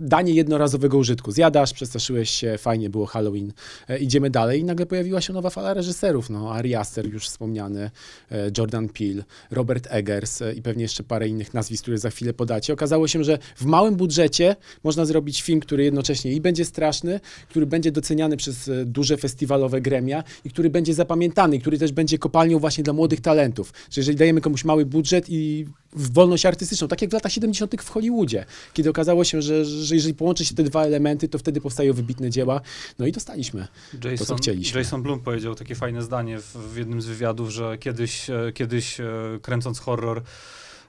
C: danie jednorazowego użytku. Zjadasz, przestraszyłeś się, fajnie było Halloween. E, idziemy dalej i nagle pojawiła się nowa fala reżyserów. No, Ari Aster już wspomniany, e, Jordan Peele, Robert Eggers e, i pewnie jeszcze parę innych nazwisk, które za chwilę podacie. Okazało się, że w małym budżecie można zrobić film, który jednocześnie i będzie straszny, który będzie doceniany przez e, duże festiwalowe gremia i który będzie zapamiętany, który też będzie kopalnią właśnie dla młodych talentów. Że jeżeli dajemy komuś mały budżet i wolność artystyczną, tak jak w latach 70. w Hollywoodzie, kiedy okazało się, że, że jeżeli połączy się te dwa elementy, to wtedy powstają wybitne dzieła. No i dostaliśmy.
A: Jason,
C: co chcieliśmy.
A: Jason Blum powiedział takie fajne zdanie w, w jednym z wywiadów, że kiedyś, e, kiedyś e, kręcąc horror,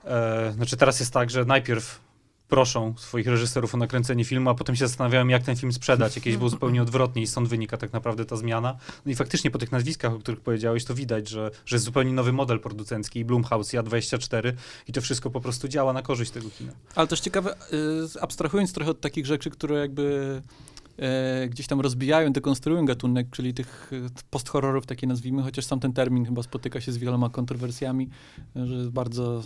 A: e, znaczy teraz jest tak, że najpierw proszą swoich reżyserów o nakręcenie filmu, a potem się zastanawiają, jak ten film sprzedać. Jakieś było zupełnie odwrotnie i stąd wynika tak naprawdę ta zmiana. No i faktycznie po tych nazwiskach, o których powiedziałeś, to widać, że, że jest zupełnie nowy model producencki i Blumhouse, Ja24 i to wszystko po prostu działa na korzyść tego kina.
D: Ale też ciekawe, y, abstrahując trochę od takich rzeczy, które jakby e, gdzieś tam rozbijają, dekonstruują gatunek, czyli tych e, post-horrorów, takie nazwijmy, chociaż sam ten termin chyba spotyka się z wieloma kontrowersjami, że jest bardzo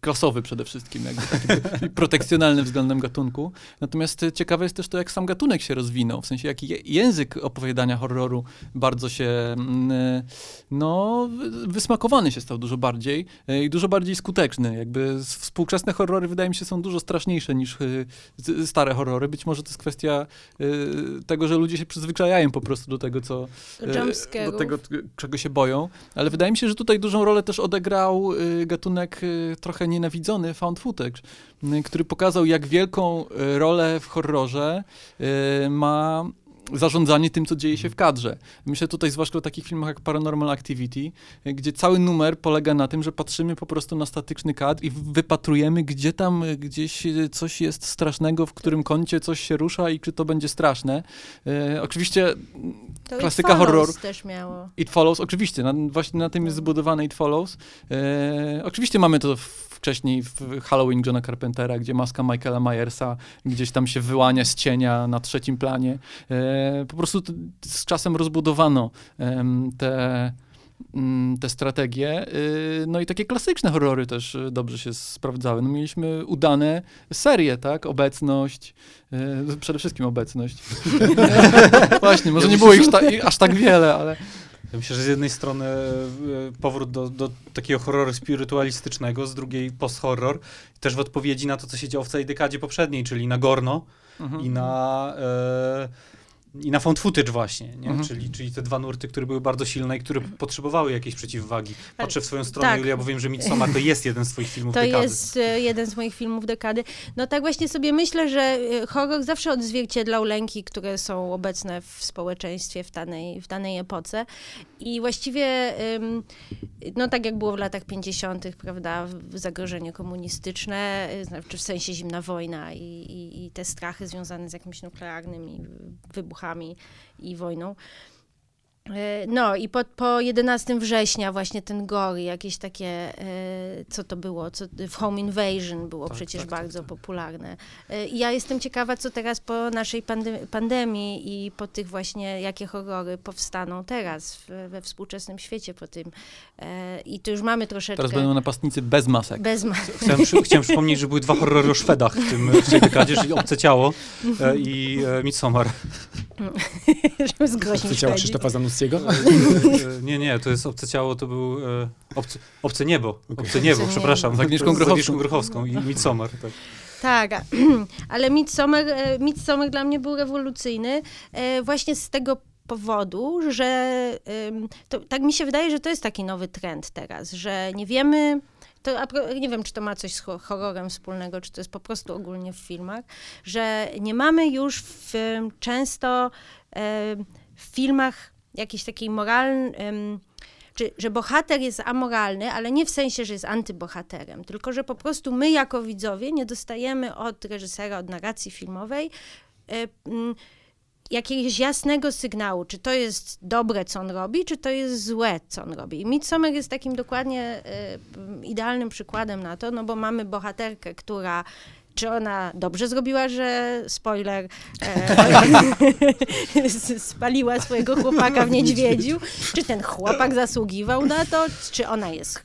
D: klasowy przede wszystkim, jakby taki protekcjonalny względem gatunku. Natomiast e, ciekawe jest też to, jak sam gatunek się rozwinął, w sensie jaki język opowiadania horroru bardzo się, mm, e, no, wy- wysmakowany się stał dużo bardziej e, i dużo bardziej skuteczny. Jakby współczesne horrory wydaje mi się są dużo straszniejsze niż stare horrory. Być może to jest kwestia tego, że ludzie się przyzwyczajają po prostu do tego, co
B: Do
D: tego, czego się boją. Ale wydaje mi się, że tutaj dużą rolę też odegrał gatunek trochę nienawidzony found footage, który pokazał, jak wielką e, rolę w horrorze e, ma zarządzanie tym, co dzieje się w kadrze. Myślę tutaj zwłaszcza o takich filmach jak Paranormal Activity, gdzie cały numer polega na tym, że patrzymy po prostu na statyczny kadr i wypatrujemy, gdzie tam gdzieś coś jest strasznego, w którym kącie coś się rusza i czy to będzie straszne. E, oczywiście
B: To
D: klasyka
B: It Follows
D: horror.
B: też miało.
D: It Follows, oczywiście, na, właśnie na tym jest zbudowany It Follows. E, oczywiście mamy to wcześniej w Halloween Johna Carpentera, gdzie maska Michaela Myersa gdzieś tam się wyłania z cienia na trzecim planie. E, po prostu z czasem rozbudowano te mm, te strategie. Y, No i takie klasyczne horrory też y, dobrze się sprawdzały. No mieliśmy udane serie, tak? Obecność, y, przede wszystkim obecność. Właśnie, może nie było ich ta, aż tak wiele, ale
A: Ja myślę, że z jednej strony powrót do, do takiego horroru spirytualistycznego, z drugiej post-horror, też w odpowiedzi na to, co się działo w całej dekadzie poprzedniej, czyli na Gorno
D: Mhm.
A: i na, e, i na found footage właśnie, nie?
D: Mhm.
A: Czyli, czyli te dwa nurty, które były bardzo silne i które potrzebowały jakiejś przeciwwagi. Patrzę w swoją stronę,
B: tak.
A: Julia, bo wiem, że Midsommar to jest jeden z twoich filmów
B: To
A: dekady.
B: jest e, jeden z moich filmów dekady. No tak właśnie sobie myślę, że e, horror zawsze odzwierciedlał lęki, które są obecne w społeczeństwie w danej, w danej epoce. I właściwie, no tak jak było w latach 50., prawda, zagrożenie komunistyczne, y, znaczy w sensie zimna wojna i, i, i te strachy związane z jakimiś nuklearnymi wybuchami i wojną. E, No i po, po 11 września właśnie ten gory, jakieś takie, e, co to było, co, w Home Invasion było
A: Tak,
B: przecież
A: tak, tak,
B: bardzo
A: tak.
B: popularne. E, I ja jestem ciekawa, co teraz po naszej pande- pandemii i po tych właśnie, jakie horrory powstaną teraz w, we współczesnym świecie po tym. E, I tu już mamy troszeczkę
D: Teraz będą napastnicy bez masek.
B: bez ma-
A: Chciałem, przy, chciałem przypomnieć, że były dwa horrory o Szwedach w, tym, w tej dekadzie, czyli Obce Ciało e, i e, Midsommar.
B: żeby zgroźnić
C: Co ciało. Krzysztofa?
A: E, nie, nie, to jest Obce Ciało, to był e, obce, obce Niebo. Obce Niebo,
B: Obce
A: przepraszam.
D: Z Agnieszką
A: Tak,
D: Grochowską.
A: Agnieszką Grochowską i Midsommar. Tak.
B: Tak, ale Midsommar, e, Midsommar dla mnie był rewolucyjny e, właśnie z tego powodu, że to, tak mi się wydaje, że to jest taki nowy trend teraz, że nie wiemy, to, nie wiem, czy to ma coś z ho- horrorem wspólnego, czy to jest po prostu ogólnie w filmach, że nie mamy już w, często w filmach jakiejś takiej moralnej, czy, że bohater jest amoralny, ale nie w sensie, że jest antybohaterem, tylko że po prostu my jako widzowie nie dostajemy od reżysera, od narracji filmowej e, jakiegoś jasnego sygnału, czy to jest dobre, co on robi, czy to jest złe, co on robi. I Midsommar jest takim dokładnie m, idealnym przykładem na to, no bo mamy bohaterkę, która czy ona dobrze zrobiła, że spoiler, e, spaliła swojego chłopaka w niedźwiedziu? Czy ten chłopak zasługiwał na to? Czy ona jest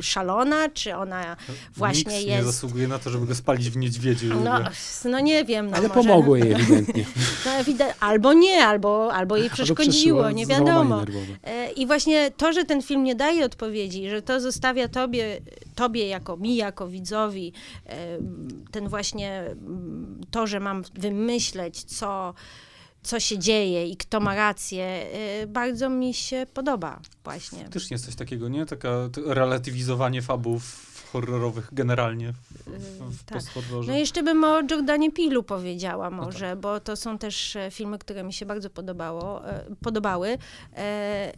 B: szalona? Czy ona właśnie
A: Nikt nie
B: jest...
A: zasługuje na to, żeby go spalić w niedźwiedziu.
B: No, no nie wiem. No
C: Ale
B: może,
C: pomogło jej ewidentnie.
B: No, albo nie, albo, albo jej przeszkodziło,
C: przeszyło
B: nie wiadomo. E, I właśnie to, że ten film nie daje odpowiedzi, że to zostawia tobie, tobie jako mi, jako widzowi, e, ten właśnie mm, to, że mam wymyśleć, co, co się dzieje i kto ma rację, e, bardzo mi się podoba właśnie.
A: Faktycznie jest coś takiego, nie? Taka relatywizowanie fabów horrorowych generalnie w, w, w
B: tak. No i jeszcze bym o Jordanie Pilu powiedziała może, bo to są też e, filmy, które mi się bardzo podobało, e, podobały. E, e,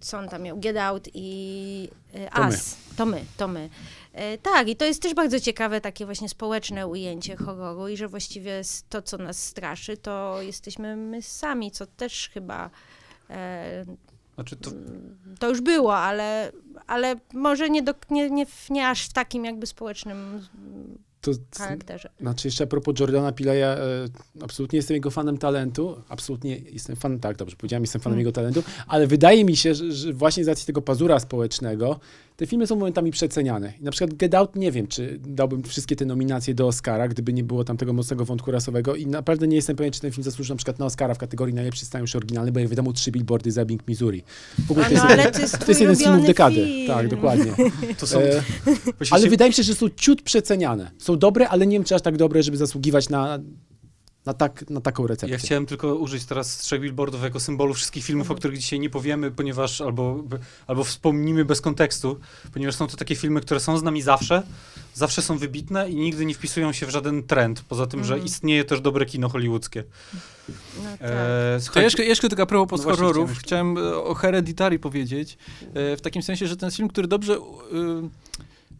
B: co on tam miał? Get Out i e,
C: To my.
B: To my, to my. E, tak, i to jest też bardzo ciekawe takie właśnie społeczne ujęcie horroru i że właściwie to, co nas straszy, to jesteśmy my sami, co też chyba e,
A: Znaczy to,
B: to już było, ale, ale może nie, do, nie, nie, nie aż w takim jakby społecznym
C: To,
B: charakterze.
C: znaczy jeszcze a propos Jordana Pila, ja e, absolutnie jestem jego fanem talentu, absolutnie jestem fanem, tak dobrze powiedziałem, jestem fanem
B: Mm.
C: jego talentu, ale wydaje mi się, że, że właśnie z racji tego pazura społecznego, te filmy są momentami przeceniane. I na przykład Get Out nie wiem, czy dałbym wszystkie te nominacje do Oscara, gdyby nie było tam tego mocnego wątku rasowego i naprawdę nie jestem pewien, czy ten film zasłuży na przykład na Oscara w kategorii najlepszy scenariusz oryginalny, bo jak wiadomo trzy billboardy za Bing, Missouri. W ogóle to
B: no,
C: jest,
B: ale
C: jeden,
B: to jest
C: to jest jeden z filmów dekady.
B: film.
C: Tak, dokładnie.
A: to są...
C: E, ale
A: się-
C: wydaje mi się, że są ciut przeceniane. Są dobre, ale nie wiem, czy aż tak dobre, żeby zasługiwać na, na, tak, na taką recepcję.
A: Ja chciałem tylko użyć teraz trzech billboardów jako symbolu wszystkich filmów,
B: Mhm.
A: o których dzisiaj nie powiemy, ponieważ albo, albo wspomnimy bez kontekstu, ponieważ są to takie filmy, które są z nami zawsze, zawsze są wybitne i nigdy nie wpisują się w żaden trend, poza tym, że
B: Mhm.
A: istnieje też dobre kino hollywoodzkie.
B: No tak.
A: E,
D: To jeszcze, jeszcze tylko a propos
A: No
D: post-horrorów,
A: chciałem
D: chciałem, e, o Hereditary powiedzieć, e, w takim sensie, że ten film, który dobrze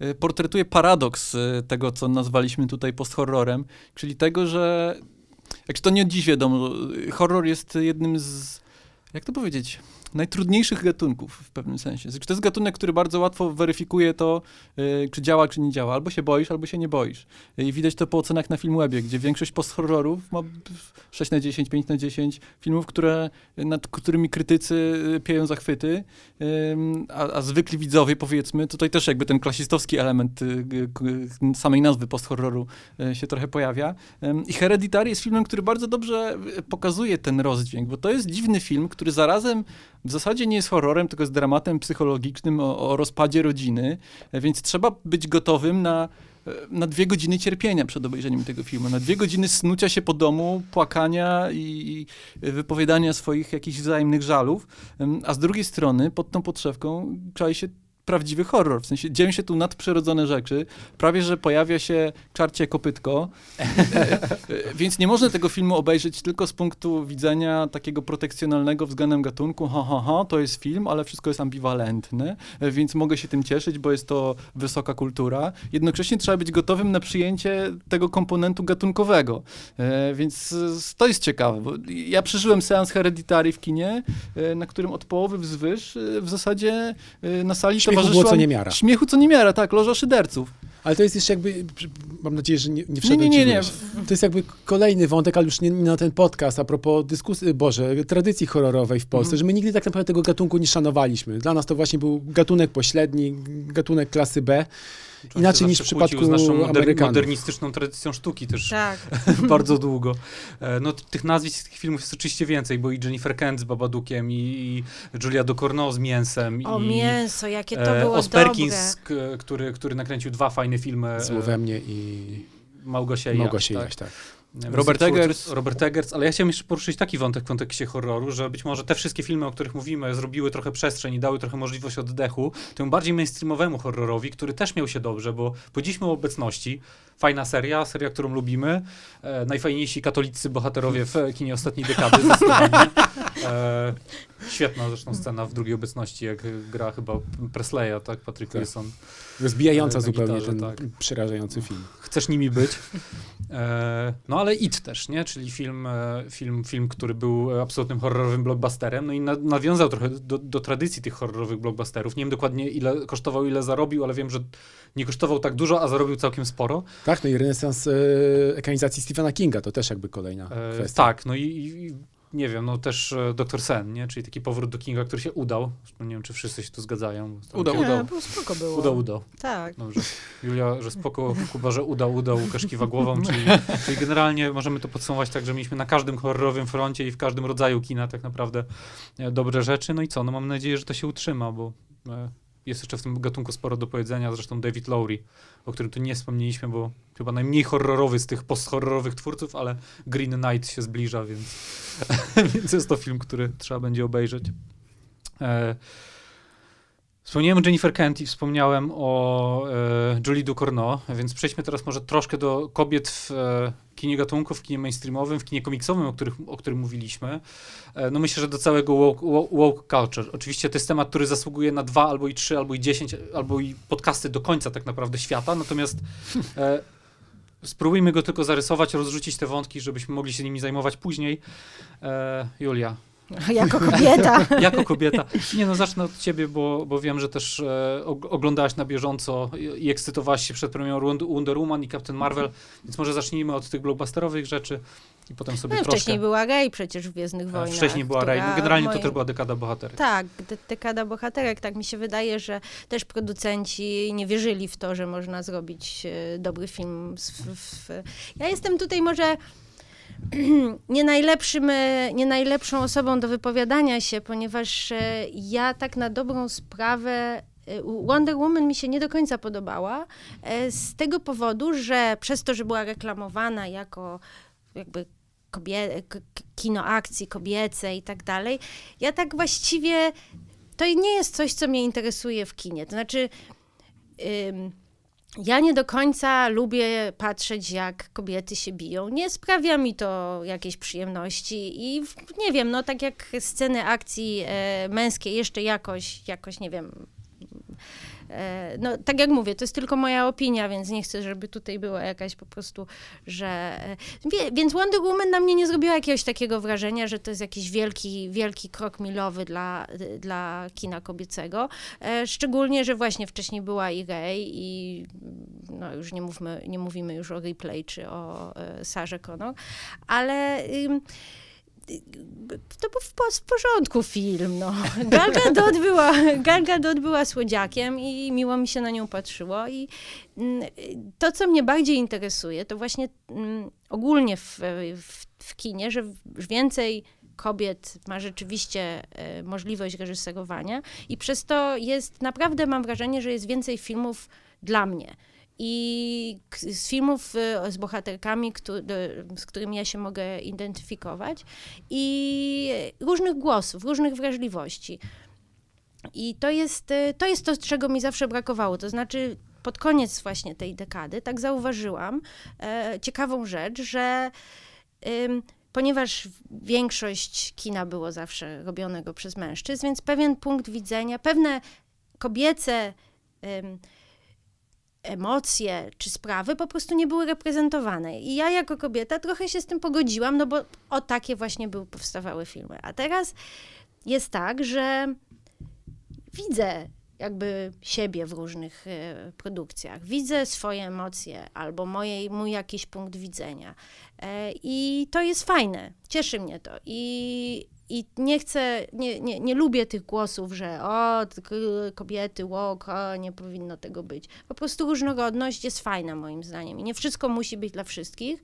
D: e, e, portretuje paradoks e, tego, co nazwaliśmy tutaj post-horrorem, czyli tego, że jak to nie dziś wiadomo, horror jest jednym z, jak to powiedzieć, najtrudniejszych gatunków w pewnym sensie. Znaczy, To jest gatunek, który bardzo łatwo weryfikuje to, e, czy działa, czy nie działa. Albo się boisz, albo się nie boisz. I widać to po ocenach na Filmwebie, gdzie większość post-horrorów ma 6 na 10, 5 na 10 filmów, które, nad którymi krytycy y, pieją zachwyty, a, a zwykli widzowie, powiedzmy, tutaj też jakby ten klasistowski element y, samej nazwy post-horroru y, się trochę pojawia. I Hereditary jest filmem, który bardzo dobrze y, pokazuje ten rozdźwięk, bo to jest dziwny film, który zarazem w zasadzie nie jest horrorem, tylko jest dramatem psychologicznym o, o rozpadzie rodziny, więc trzeba być gotowym na e, na dwie godziny cierpienia przed obejrzeniem tego filmu, na dwie godziny snucia się po domu, płakania i, wypowiadania swoich jakichś wzajemnych żalów, a z drugiej strony pod tą podszewką czai się prawdziwy horror, w sensie dzieją się tu nadprzyrodzone rzeczy, prawie że pojawia się czarcie kopytko, więc nie można tego filmu obejrzeć tylko z punktu widzenia takiego protekcjonalnego względem gatunku, ha, ha, ha, to jest film, ale wszystko jest ambiwalentne, więc mogę się tym cieszyć, bo jest to wysoka kultura. Jednocześnie trzeba być gotowym na przyjęcie tego komponentu gatunkowego, e, więc to jest ciekawe, bo ja przeżyłem seans Hereditary w kinie, e, na którym od połowy wzwyż e, w zasadzie na sali
C: było
D: towarzyszyła...
C: co niemiara.
D: Śmiechu co niemiara, tak, loża szyderców.
C: Ale to jest jeszcze jakby, mam nadzieję, że nie, nie
D: Nie,
C: wszedłem
D: nie, nie, nie.
C: myśl. To jest jakby kolejny wątek, ale już nie, nie na ten podcast, a propos dyskusji, Boże, tradycji horrorowej w Polsce,
D: Mhm.
C: że my nigdy tak naprawdę tego gatunku nie szanowaliśmy. Dla nas to właśnie był gatunek pośredni, gatunek klasy B. Inaczej
A: się
C: niż w przypadku
A: z naszą moder- modernistyczną tradycją sztuki też
B: Tak.
A: bardzo długo. E, No tych nazwisk tych filmów jest oczywiście więcej, bo i Jennifer Kent z Babadukiem, i, Julia Ducournau z Mięsem,
B: O
A: i
B: mięso, jakie to
A: e,
B: było
A: Os
B: dobre.
A: Perkins, k- który, który nakręcił dwa fajne filmy.
C: Zło we mnie i
A: Małgosia i
C: Małgosia
A: ja,
C: Jaś, tak.
D: Robert Eggers.
A: Robert Eggers, ale ja chciałem jeszcze poruszyć taki wątek w kontekście horroru, że być może te wszystkie filmy, o których mówimy, zrobiły trochę przestrzeń i dały trochę możliwość oddechu temu bardziej mainstreamowemu horrorowi, który też miał się dobrze, bo powiedzieliśmy o obecności. Fajna seria, seria, którą lubimy. E, najfajniejsi katolicy bohaterowie w kinie ostatniej dekady. E, świetna zresztą scena w drugiej obecności, jak gra chyba Presleya, tak, Patrick
C: Tak.
A: Wilson.
C: Rozbijająca
A: Na
C: zupełnie
A: gitarze,
C: ten
A: tak.
C: przerażający film.
A: chcesz nimi być. E, no ale It też, nie? Czyli film, e, film, film, który był absolutnym horrorowym blockbusterem, no i na, nawiązał trochę do, do tradycji tych horrorowych blockbusterów. Nie wiem dokładnie ile kosztował, ile zarobił, ale wiem, że nie kosztował tak dużo, a zarobił całkiem sporo.
C: Tak, no i renesans e, ekranizacji Stephena Kinga to też jakby kolejna
A: E,
C: kwestia.
A: tak, no i, i nie wiem, no też e, Dr. Sen, nie? Czyli taki powrót do Kinga, który się udał. Zresztą nie wiem, czy wszyscy się tu zgadzają.
D: Udał,
B: Nie,
A: udał.
B: było spoko było.
A: Udał, udał.
B: Tak.
A: Dobrze. Julia, że spoko, Kuba, że udał, udał, Łukasz kiwa głową, czyli, czyli generalnie możemy to podsumować tak, że mieliśmy na każdym horrorowym froncie i w każdym rodzaju kina tak naprawdę e, dobre rzeczy. No i co? No mam nadzieję, że to się utrzyma, bo e, jest jeszcze w tym gatunku sporo do powiedzenia. Zresztą David Lowry, o którym tu nie wspomnieliśmy, bo chyba najmniej horrorowy z tych post-horrorowych twórców, ale Green Knight się zbliża, więc, więc jest to film, który trzeba będzie obejrzeć. E, Wspomniałem o Jennifer Kent i wspomniałem o e, Julie Ducournau, więc przejdźmy teraz może troszkę do kobiet w e, kinie gatunku, w kinie mainstreamowym, w kinie komiksowym, o, których, o którym mówiliśmy. E, no myślę, że do całego woke, wo- woke culture. Oczywiście to jest temat, który zasługuje na dwa, albo i trzy, albo i dziesięć, albo i podcasty do końca tak naprawdę świata, natomiast e, spróbujmy go tylko zarysować, rozrzucić te wątki, żebyśmy mogli się nimi zajmować później. E, Julia,
B: Jako kobieta.
A: jako kobieta. Nie no, zacznę od ciebie, bo, bo wiem, że też e, og- oglądałaś na bieżąco i, i ekscytowałaś się przed premierą Wonder- Woman i Captain Marvel, więc może zacznijmy od tych blockbusterowych rzeczy i potem sobie
B: No,
A: troszkę...
B: wcześniej była Rey przecież w Gwiezdnych
A: e,
B: Wojnach.
A: Wcześniej była Rey. No, generalnie to też była dekada bohaterek.
B: Tak, de- dekada bohaterek. Tak mi się wydaje, że też producenci nie wierzyli w to, że można zrobić e, dobry film. W, w. Ja jestem tutaj może nie, najlepszym, e, nie najlepszą osobą do wypowiadania się, ponieważ e, ja tak na dobrą sprawę e, Wonder Woman mi się nie do końca podobała z tego powodu, że przez to, że była reklamowana jako jakby kobie- kino akcji kobiece i tak dalej, ja tak właściwie to nie jest coś, co mnie interesuje w kinie. To znaczy, ja nie do końca lubię patrzeć, jak kobiety się biją. Nie sprawia mi to jakiejś przyjemności i nie wiem, no tak jak sceny akcji e, męskie jeszcze jakoś, jakoś nie wiem. E, No, tak jak mówię, to jest tylko moja opinia, więc nie chcę, żeby tutaj była jakaś po prostu, że. e, więc Wonder Woman na mnie nie zrobiła jakiegoś takiego wrażenia, że to jest jakiś wielki, wielki krok milowy dla, dla kina kobiecego. E, Szczególnie, że właśnie wcześniej była i Rey i no już nie, mówmy, nie mówimy już o Ripley czy o Sarze Connor, ale to był w, po- w porządku film, no. Gal Gadot była, Gal Gadot była słodziakiem i miło mi się na nią patrzyło i mm, to, co mnie bardziej interesuje, to właśnie mm, ogólnie w, w, w kinie, że więcej kobiet ma rzeczywiście e, możliwość reżyserowania i przez to jest, naprawdę mam wrażenie, że jest więcej filmów dla mnie. I z filmów y, z bohaterkami, któ- y, z którymi ja się mogę identyfikować i różnych głosów, różnych wrażliwości. I to jest, y, to jest to, czego mi zawsze brakowało. To znaczy, pod koniec właśnie tej dekady, tak zauważyłam e, ciekawą rzecz, że ponieważ większość kina było zawsze robionego przez mężczyzn, więc pewien punkt widzenia, pewne kobiece emocje czy sprawy po prostu nie były reprezentowane. I ja jako kobieta trochę się z tym pogodziłam, no bo o takie właśnie były powstawały filmy. A teraz jest tak, że widzę jakby siebie w różnych e, produkcjach. Widzę swoje emocje albo moje, mój jakiś punkt widzenia. E, I to jest fajne. Cieszy mnie to. I, i nie chcę, nie, nie, nie lubię tych głosów, że o, kobiety, łok, o, nie powinno tego być. Po prostu różnorodność jest fajna moim zdaniem i nie wszystko musi być dla wszystkich.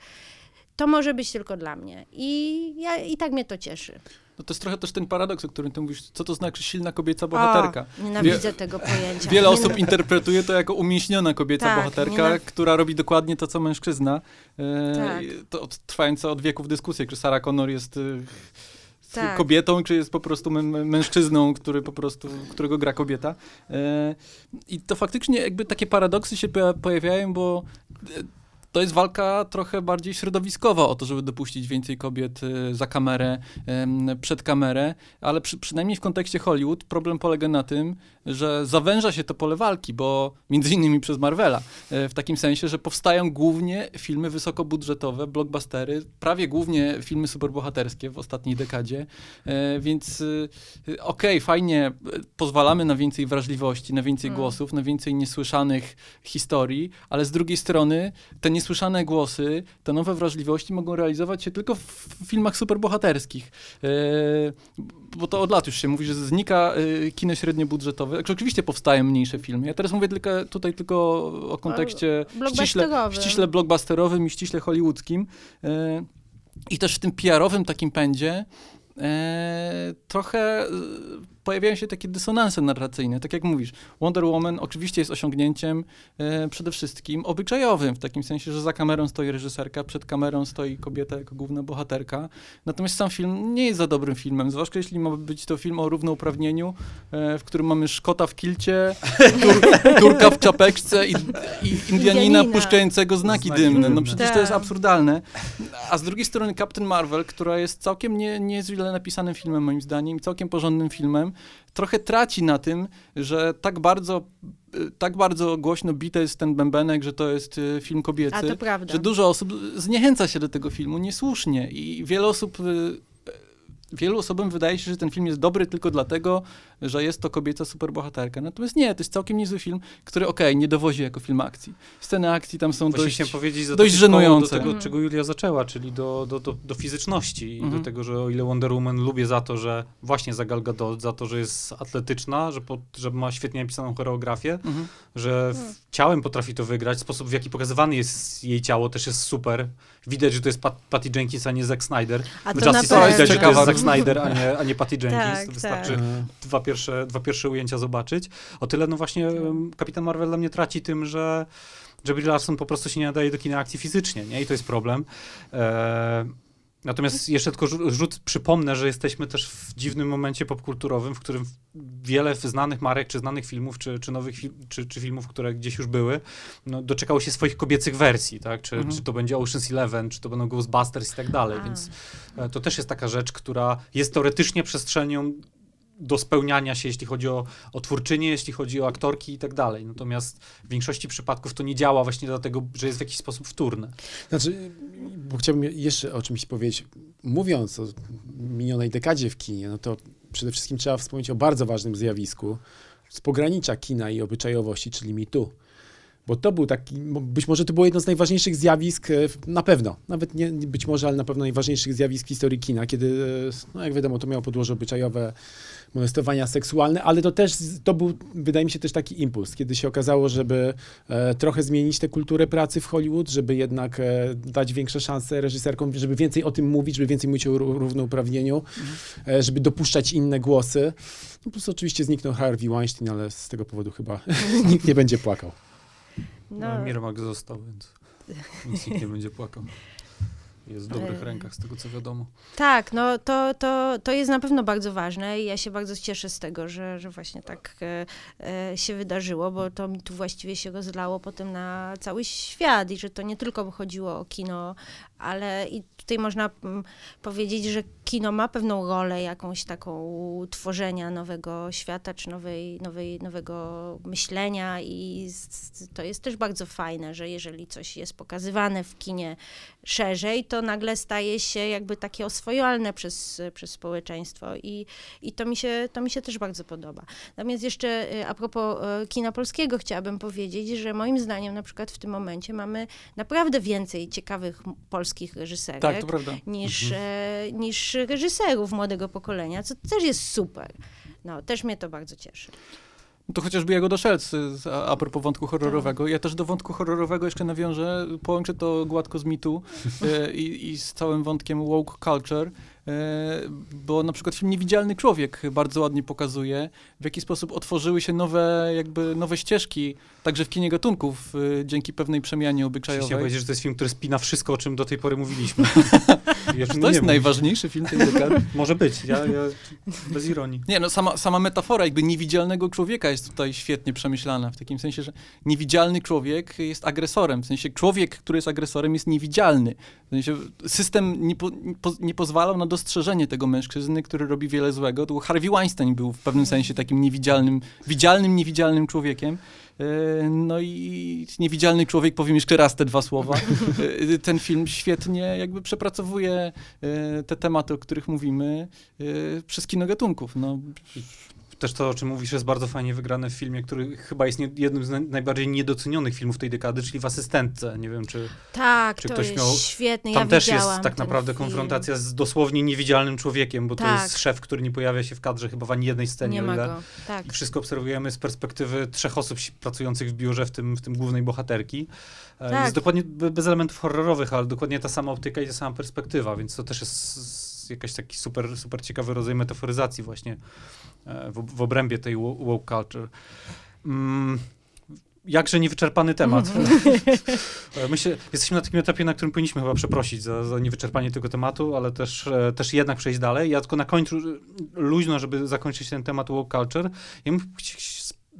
B: To może być tylko dla mnie. I, ja, i tak mnie to cieszy.
D: No to jest trochę też ten paradoks, o którym ty mówisz, co to znaczy silna kobieca bohaterka.
B: O, nienawidzę tego pojęcia.
D: Wiele osób interpretuje to jako umięśniona kobieca
B: Tak,
D: bohaterka,
B: nie na-
D: która robi dokładnie to, co mężczyzna. E,
B: Tak.
D: To trwająca od wieków dyskusja, czy Sarah Connor jest e,
B: Tak.
D: kobietą, czy jest po prostu mę- mę- mężczyzną, który po prostu, którego gra kobieta. E, I to faktycznie jakby takie paradoksy się pojawia- pojawiają, bo e, to jest walka trochę bardziej środowiskowa o to, żeby dopuścić więcej kobiet e, za kamerę, przed kamerę, ale przy, przynajmniej w kontekście Hollywood problem polega na tym, że zawęża się to pole walki, bo między innymi przez Marvela, e, w takim sensie, że powstają głównie filmy wysokobudżetowe, blockbustery, prawie głównie filmy superbohaterskie w ostatniej dekadzie, e, więc e, okej, fajnie, e, pozwalamy na więcej wrażliwości, na więcej
B: Mm.
D: głosów, na więcej niesłyszanych historii, ale z drugiej strony te niesłyszane głosy, te nowe wrażliwości mogą realizować się tylko w filmach superbohaterskich. E, bo to od lat już się mówi, że znika e, kino średniobudżetowe. Także oczywiście powstają mniejsze filmy. Ja teraz mówię tylko, tutaj tylko o kontekście ściśle,
B: Blockbusterowym.
D: ściśle blockbusterowym i ściśle hollywoodzkim. E, I też w tym PR-owym takim pędzie trochę pojawiają się takie dysonanse narracyjne. Tak jak mówisz, Wonder Woman oczywiście jest osiągnięciem e, przede wszystkim obyczajowym, w takim sensie, że za kamerą stoi reżyserka, przed kamerą stoi kobieta jako główna bohaterka. Natomiast sam film nie jest za dobrym filmem, zwłaszcza jeśli ma być to film o równouprawnieniu, e, w którym mamy Szkota w kilcie, tur, Turka w czapeczce i, i Indianina
B: Indianina.
D: puszczającego znaki
A: Znaki
D: dymne. No przecież to jest
B: Tak.
D: absurdalne. A z drugiej strony Captain Marvel, która jest całkiem nie, nieźle napisanym filmem moim zdaniem i całkiem porządnym filmem, trochę traci na tym, że tak bardzo, tak bardzo głośno bity jest ten bębenek, że to jest y, film kobiecy,
B: A to prawda.
D: że dużo osób zniechęca się do tego filmu niesłusznie i wiele osób... y, Wielu osobom wydaje się, że ten film jest dobry tylko dlatego, że jest to kobieca superbohaterka. Natomiast nie, to jest całkiem niezły film, który okej, nie dowozi jako film akcji. Sceny akcji tam są
A: Właśnie
D: dość...
A: powiedzieć za
D: dość
A: żenujące. do tego,
B: Mhm.
A: czego Julia zaczęła, czyli do, do, do, do fizyczności i
D: Mhm.
A: do tego, że o ile Wonder Woman lubię za to, że właśnie za Gal Gadot, za to, że jest atletyczna, że, po, że ma świetnie napisaną choreografię,
D: Mhm.
A: że w, ciałem potrafi to wygrać, sposób w jaki pokazywany jest jej ciało też jest super. Widać, że to jest Pat, Patty Jenkins, a nie Zack Snyder.
B: A to na
A: Justice League
B: pewno.
A: widać, że to jest
D: Ciekawa.
A: Zack Snyder, a nie, a nie Patty Jenkins.
B: Tak,
A: to wystarczy
B: tak.
A: Dwa pierwsze, dwa pierwsze ujęcia zobaczyć. O tyle, no właśnie, em, Kapitan Marvel dla mnie traci tym, że, że Brie Larson po prostu się nie nadaje do kina akcji fizycznie, nie? I to jest problem. E, natomiast jeszcze tylko rzu- rzut, przypomnę, że jesteśmy też w dziwnym momencie popkulturowym, w którym wiele znanych marek, czy znanych filmów, czy, czy nowych fil- czy, czy filmów, które gdzieś już były, no, doczekało się swoich kobiecych wersji, tak? Czy,
D: Mhm.
A: czy to będzie Ocean's Eleven, czy to będą Ghostbusters i tak dalej,
B: A.
A: więc e, to też jest taka rzecz, która jest teoretycznie przestrzenią do spełniania się, jeśli chodzi o, o jeśli chodzi o aktorki i tak dalej. Natomiast w większości przypadków to nie działa właśnie dlatego, że jest w jakiś sposób wtórne.
C: Znaczy, bo chciałbym jeszcze o czymś powiedzieć. Mówiąc o minionej dekadzie w kinie, no to przede wszystkim trzeba wspomnieć o bardzo ważnym zjawisku z pogranicza kina i obyczajowości, czyli mitu. Bo to był taki, być może to było jedno z najważniejszych zjawisk, e, na pewno, nawet nie być może, ale na pewno najważniejszych zjawisk historii kina, kiedy, e, no jak wiadomo, to miało podłoże obyczajowe, molestowania seksualne, ale to też, to był, wydaje mi się, też taki impuls, kiedy się okazało, żeby e, trochę zmienić tę kulturę pracy w Hollywood, żeby jednak dać większe szanse reżyserkom, żeby więcej o tym mówić, żeby więcej mówić o ró- równouprawnieniu, żeby dopuszczać inne głosy. No plus oczywiście zniknął Harvey Weinstein, ale z tego powodu chyba nikt nie będzie płakał.
B: No,
A: No, Mirmak został, więc nic nikt nie będzie płakał. Jest w dobrych rękach, z tego co wiadomo.
B: Tak, no to, to, to jest na pewno bardzo ważne i ja się bardzo cieszę z tego, że, że właśnie tak e, e, się wydarzyło, bo to mi tu właściwie się rozlało potem na cały świat i że to nie tylko chodziło o kino, ale i tutaj można mm, powiedzieć, że kino ma pewną rolę jakąś taką tworzenia nowego świata, czy nowej, nowej, nowego myślenia i to jest też bardzo fajne, że jeżeli coś jest pokazywane w kinie szerzej, to nagle staje się jakby takie oswojalne przez, przez społeczeństwo i, i to, mi się, to mi się też bardzo podoba. Natomiast jeszcze y, a propos y, kina polskiego chciałabym powiedzieć, że moim zdaniem na przykład w tym momencie mamy naprawdę więcej ciekawych m- polskich reżyserek
D: Tak,
B: niż, e, niż reżyserów młodego pokolenia, co też jest super. No, też mnie to bardzo cieszy.
D: No To chociażby Jagoda Szelc, z- a, a propos wątku horrorowego. Ja też do wątku horrorowego jeszcze nawiążę, połączę to gładko z mitu e, i, z całym wątkiem woke culture, bo na przykład film Niewidzialny Człowiek bardzo ładnie pokazuje, w jaki sposób otworzyły się nowe, jakby nowe ścieżki, także w kinie gatunków, e, dzięki pewnej przemianie
A: Chciałem
D: obyczajowej.
A: powiedzieć, że to jest film, który spina wszystko, o czym do tej pory mówiliśmy.
D: To jest najważniejszy film tej dekady.
A: Może być, ja, ja bez ironii.
D: Nie, no sama, sama metafora jakby niewidzialnego człowieka jest tutaj świetnie przemyślana, w takim sensie, że niewidzialny człowiek jest agresorem, w sensie człowiek, który jest agresorem jest niewidzialny. W sensie system nie, po, nie, po, nie pozwalał na dostrzeżenie tego mężczyzny, który robi wiele złego. To Harvey Weinstein był w pewnym sensie takim niewidzialnym, widzialnym, niewidzialnym człowiekiem. E, No i niewidzialny człowiek, powiem jeszcze raz te dwa słowa. E, Ten film świetnie jakby przepracowuje e, te tematy, o których mówimy przez kino gatunków. No,
A: Też to, o czym mówisz, jest bardzo fajnie wygrane w filmie, który chyba jest nie, jednym z naj- najbardziej niedocenionych filmów tej dekady, czyli w Asystentce. Nie wiem, czy
B: Tak,
A: Czy
B: to
A: ktoś
B: jest
A: miał-
B: świetny.
A: tam
B: ja
A: też jest tak naprawdę
B: film.
A: konfrontacja z dosłownie niewidzialnym człowiekiem, bo to
B: Tak.
A: jest szef, który nie pojawia się w kadrze chyba w ani jednej scenie.
B: Nie ma go, tak.
A: I wszystko obserwujemy z perspektywy trzech osób pracujących w biurze, w tym, w tym głównej bohaterki. E,
B: Tak.
A: Jest dokładnie be- bez elementów horrorowych, ale dokładnie ta sama optyka i ta sama perspektywa, więc to też jest jakiś taki super, super ciekawy rodzaj metaforyzacji właśnie e, w, w obrębie tej wo- woke culture. Mm, jakże niewyczerpany temat. E, Myślę, jesteśmy na takim etapie, na którym powinniśmy chyba przeprosić za, za niewyczerpanie tego tematu, ale też, e, też jednak przejść dalej. Ja tylko na końcu, luźno, żeby zakończyć ten temat woke culture, ja bym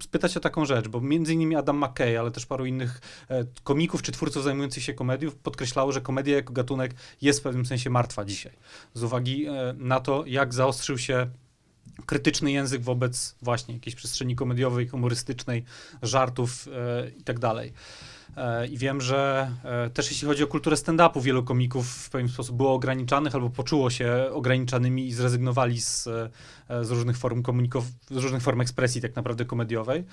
A: spytać o taką rzecz, bo między innymi Adam McKay, ale też paru innych e, komików czy twórców zajmujących się komedią podkreślało, że komedia jako gatunek jest w pewnym sensie martwa dzisiaj. Z uwagi e, na to, jak zaostrzył się krytyczny język wobec właśnie jakiejś przestrzeni komediowej, humorystycznej, żartów e, E, I wiem, że e, też jeśli chodzi o kulturę stand-upu, wielu komików w pewien sposób było ograniczanych albo poczuło się ograniczanymi i zrezygnowali z, e, z różnych form komunikow- z różnych form ekspresji tak naprawdę komediowej.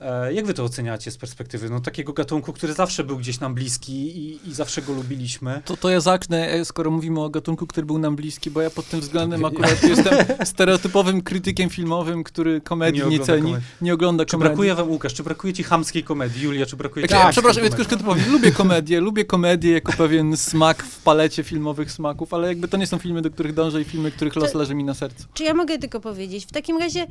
A: E, Jak wy to oceniacie z perspektywy no, takiego gatunku, który zawsze był gdzieś nam bliski i, i zawsze go lubiliśmy?
D: To, to ja zacznę, e, skoro mówimy o gatunku, który był nam bliski, bo ja pod tym względem akurat jestem stereotypowym krytykiem filmowym, który komedii
A: Nie
D: nie, ceni,
A: komedii.
D: nie ogląda
A: Czy
D: komedii.
A: brakuje wam, Łukasz, czy brakuje ci chamskiej komedii? Julia, czy brakuje ci
D: Tak, przepraszam, ja
A: komedii?
D: tylko powiem, lubię komedię, lubię komedię jako pewien smak w palecie filmowych smaków, ale jakby to nie są filmy, do których dążę i filmy, których los leży mi na sercu.
B: Czy ja mogę tylko powiedzieć, w takim razie,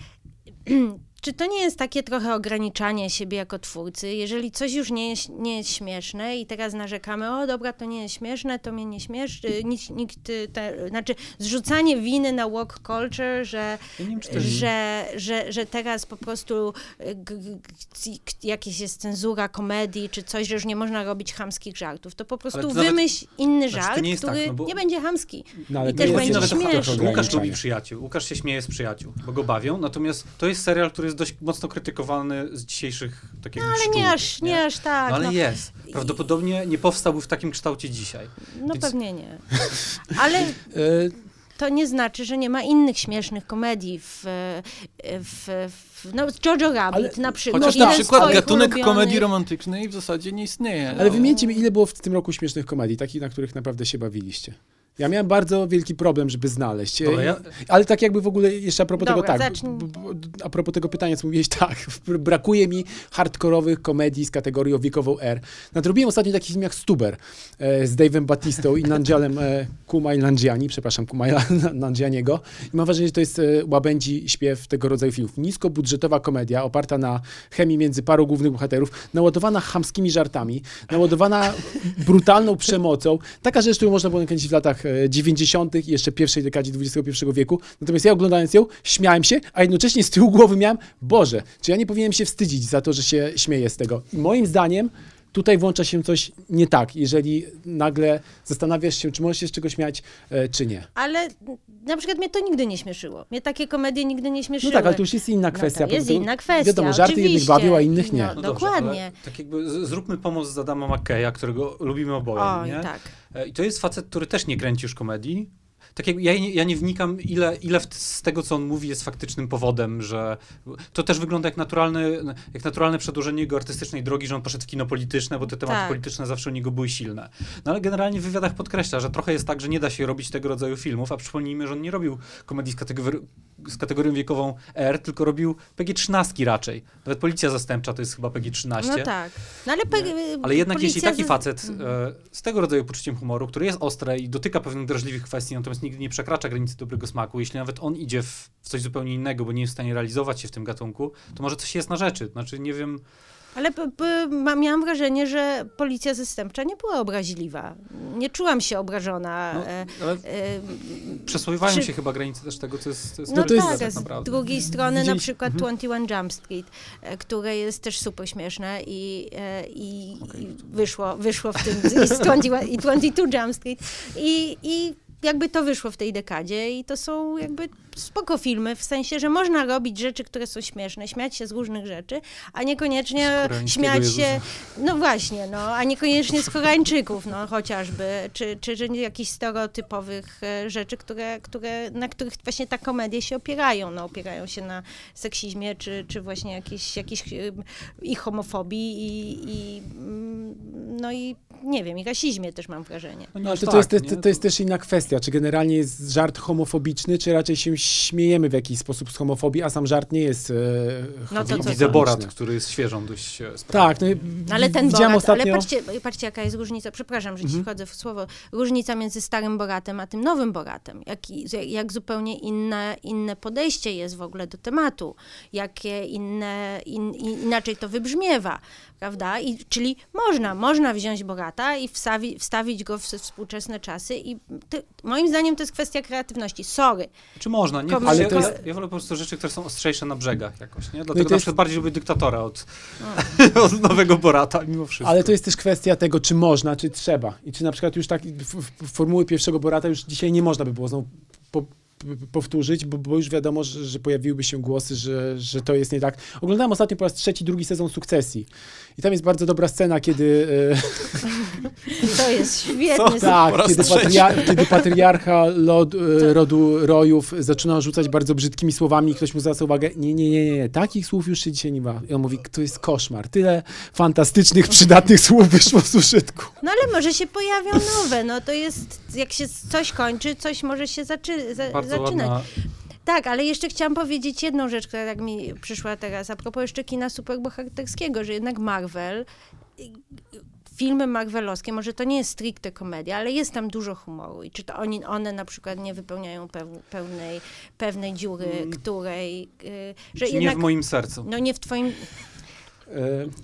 B: czy to nie jest takie trochę ograniczanie siebie jako twórcy? Jeżeli coś już nie jest, nie jest śmieszne i teraz narzekamy, o dobra, to nie jest śmieszne, to mnie nie śmieszy, nikt, nikt y, te, znaczy zrzucanie winy na walk culture, że,
A: Ja nie wiem,
B: że, że, że teraz po prostu y, g, g, g, jakieś jest cenzura komedii czy coś, że już nie można robić chamskich żartów. To po prostu
A: to nawet-
B: wymyśl inny
A: Znaczy,
B: żart,
A: nie jest tak,
B: który
A: no bo-
B: nie będzie chamski.
C: No, ale
B: I też
C: jest
B: będzie
C: nawet
B: śmieszny.
A: Łukasz lubi przyjaciół. Łukasz się śmieje z przyjaciół, bo go bawią. Natomiast to jest serial, który jest dość mocno krytykowany z dzisiejszych takich
B: No, ale
A: sztuk,
B: nie aż, nie aż tak.
A: No ale
B: no.
A: jest. Prawdopodobnie nie powstałby w takim kształcie dzisiaj.
B: No
A: Więc-
B: pewnie nie. Ale
C: E,
B: to nie znaczy, że nie ma innych śmiesznych komedii w, w, w no Jojo Rabbit
C: Ale-
B: na przykład.
D: Chociaż na przykład gatunek
B: ulubionych-
D: komedii romantycznej w zasadzie nie istnieje.
C: ale wymieńcie mi, ile było w tym roku śmiesznych komedii, takich, na których naprawdę się bawiliście. Ja miałem bardzo wielki problem, żeby znaleźć.
A: Dobra,
C: E,
A: ja-
C: Ale tak jakby w ogóle jeszcze a propos
B: Dobra,
C: tego, tak,
B: zacznij.
C: a propos tego pytania, co mówiłeś, tak, brakuje mi hardkorowych komedii z kategorii o wiekową R. Nadrobiłem ostatnio taki film jak Stuber e, z Dave'em Batistą i Nandzialem e, Kumaj Nandziani, przepraszam, Kumaja Nandzianiego. I mam wrażenie, że to jest e, łabędzi śpiew tego rodzaju filmów. Niskobudżetowa komedia oparta na chemii między parą głównych bohaterów, naładowana chamskimi żartami, naładowana brutalną przemocą, taka rzecz, którą można było nakręcić w latach e, 90. i jeszcze pierwszej dekadzie XXI wieku. Natomiast ja oglądając ją, śmiałem się, a jednocześnie z tyłu głowy miałem, Boże, czy ja nie powinienem się wstydzić za to, że się śmieję z tego. I moim zdaniem tutaj włącza się coś nie tak, jeżeli nagle zastanawiasz się, czy możesz się z czegoś śmiać, e, czy nie.
B: Ale na przykład mnie to nigdy nie śmieszyło. Mnie takie komedie nigdy nie
C: No
B: śmieszyły.
C: tak, ale to już jest inna
B: No
C: kwestia.
B: to jest
C: prawda?
B: inna kwestia,
C: Wiadomo, żarty jednych
B: oczywiście.
C: bawią, a innych nie.
B: No,
A: No dobrze,
B: Dokładnie.
A: tak jakby zróbmy pomoc z Adama McKeya, którego lubimy oboje,
B: Oj,
A: nie?
B: tak.
A: E, I to jest facet, który też nie kręci już komedii. Tak jak ja, nie- ja nie wnikam, ile, ile z tego, co on mówi, jest faktycznym powodem, że to też wygląda jak naturalne, jak naturalne przedłużenie jego artystycznej drogi, że on poszedł w kino polityczne, bo te tematy
B: Tak.
A: polityczne zawsze u niego były silne. No ale generalnie w wywiadach podkreśla, że trochę jest tak, że nie da się robić tego rodzaju filmów, a przypomnijmy, że on nie robił komedii z, kategori- z kategorią wiekową R, tylko robił PG-13 raczej. Nawet Policja Zastępcza to jest chyba PG-13.
B: No tak. No ale,
A: Ale jednak jeśli taki
B: z-
A: facet
B: Mhm.
A: e, z tego rodzaju poczuciem humoru, który jest ostre i dotyka pewnych drażliwych kwestii, natomiast nigdy nie przekracza granicy dobrego smaku, jeśli nawet on idzie w, w coś zupełnie innego, bo nie jest w stanie realizować się w tym gatunku, to może coś jest na rzeczy. Znaczy, nie wiem,
B: Ale miałam wrażenie, że policja zastępcza nie była obraźliwa. Nie czułam się obrażona.
A: no,
B: e,
A: ale
B: e, czy-
A: się chyba granice też tego, co jest, co jest
B: No,
C: to jest-
B: tak,
A: tak
B: z drugiej strony na przykład
C: Mhm.
B: 21 Jump Street, e, które jest też super śmieszne i, i, i wyszło, wyszło w tym, i, z 21, i 22 Jump Street i, i jakby to wyszło w tej dekadzie i to są jakby spoko filmy, w sensie, że można robić rzeczy, które są śmieszne, śmiać się z różnych rzeczy, a niekoniecznie śmiać
A: Jezusa.
B: się, no właśnie, no, a niekoniecznie z Koreańczyków, no chociażby, czy, czy, czy jakichś stereotypowych e, rzeczy, które, które, na których właśnie ta komedie się opierają, no opierają się na seksizmie, czy, czy właśnie jakiejś, jakiejś e, i homofobii i, i mm, no i nie wiem, i rasizmie też mam wrażenie.
A: No,
C: ale to,
A: tak,
C: to, jest,
A: nie?
C: to, to jest też inna kwestia, czy generalnie jest żart homofobiczny, czy raczej się śmiejemy w jakiś sposób z homofobii, a sam żart nie jest e,
B: No to.
A: Widzę Borat, który jest świeżą dość e, sprawą.
C: Tak, no, i
B: Ale ten
C: widziałem
B: Borat,
C: ostatnio...
B: ale patrzcie, patrzcie, jaka jest różnica, przepraszam, że ci
C: Mhm.
B: wchodzę w słowo, różnica między starym Boratem a tym nowym Boratem. Jak, jak zupełnie inne, inne podejście jest w ogóle do tematu, jakie inne, in, in, inaczej to wybrzmiewa, prawda? I, czyli można, można wziąć Borata i wstawi, wstawić go w współczesne czasy i to, moim zdaniem to jest kwestia kreatywności. Sorry.
A: Czy można? Nie,
B: Kom-
A: ale ja,
C: jest-
A: ja wolę po prostu rzeczy, które są ostrzejsze na brzegach jakoś, nie? Dlatego na
C: jest-
A: przykład bardziej lubię dyktatora od, od nowego Borata, mimo wszystko.
C: Ale to jest też kwestia tego, czy można, czy trzeba. I czy na przykład już tak f- f- formuły pierwszego Borata już dzisiaj nie można by było znowu po, powtórzyć, bo, bo już wiadomo, że, że pojawiłyby się głosy, że, że to jest nie tak. Oglądałem ostatnio po raz trzeci, drugi sezon Sukcesji. I tam jest bardzo dobra scena, kiedy... E,
B: To jest świetny
C: tak, kiedy,
D: trzeci.
C: patria, kiedy patriarcha lod, e, rodu rojów zaczyna rzucać bardzo brzydkimi słowami i ktoś mu zwraca uwagę, nie, nie, nie, nie, takich słów już się dzisiaj nie ma. I on mówi, to jest koszmar. Tyle fantastycznych, przydatnych słów wyszło z użytku.
B: No ale może się pojawią nowe, no to jest, jak się coś kończy, coś może się zaczy, za, zaczynać.
A: ładna
B: Tak, ale jeszcze chciałam powiedzieć jedną rzecz, która tak mi przyszła teraz, a propos jeszcze kina superbohaterskiego, że jednak Marvel, filmy marvelowskie, może to nie jest stricte komedia, ale jest tam dużo humoru i czy to oni, one na przykład nie wypełniają peł, pełnej, pewnej dziury, której, y, że jednak,
A: nie w moim sercu.
B: no nie w twoim,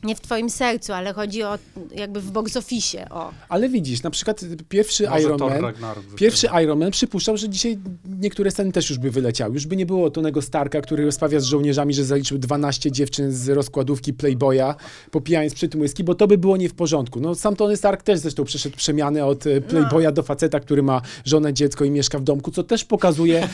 B: nie w twoim sercu, ale chodzi o jakby w box office, o.
C: Ale widzisz, na przykład pierwszy
A: Może
C: Iron Man, pierwszy Iron Man przypuszczał, że dzisiaj niektóre sceny też już by wyleciały. Już by nie było Tonego Starka, który rozprawia z żołnierzami, że zaliczył 12 dziewczyn z rozkładówki Playboya, popijając przy tym whisky, bo to by było nie w porządku. No sam Tony Stark też zresztą przeszedł przemianę od e, Playboya do faceta, który ma żonę, dziecko i mieszka w domku, co też pokazuje,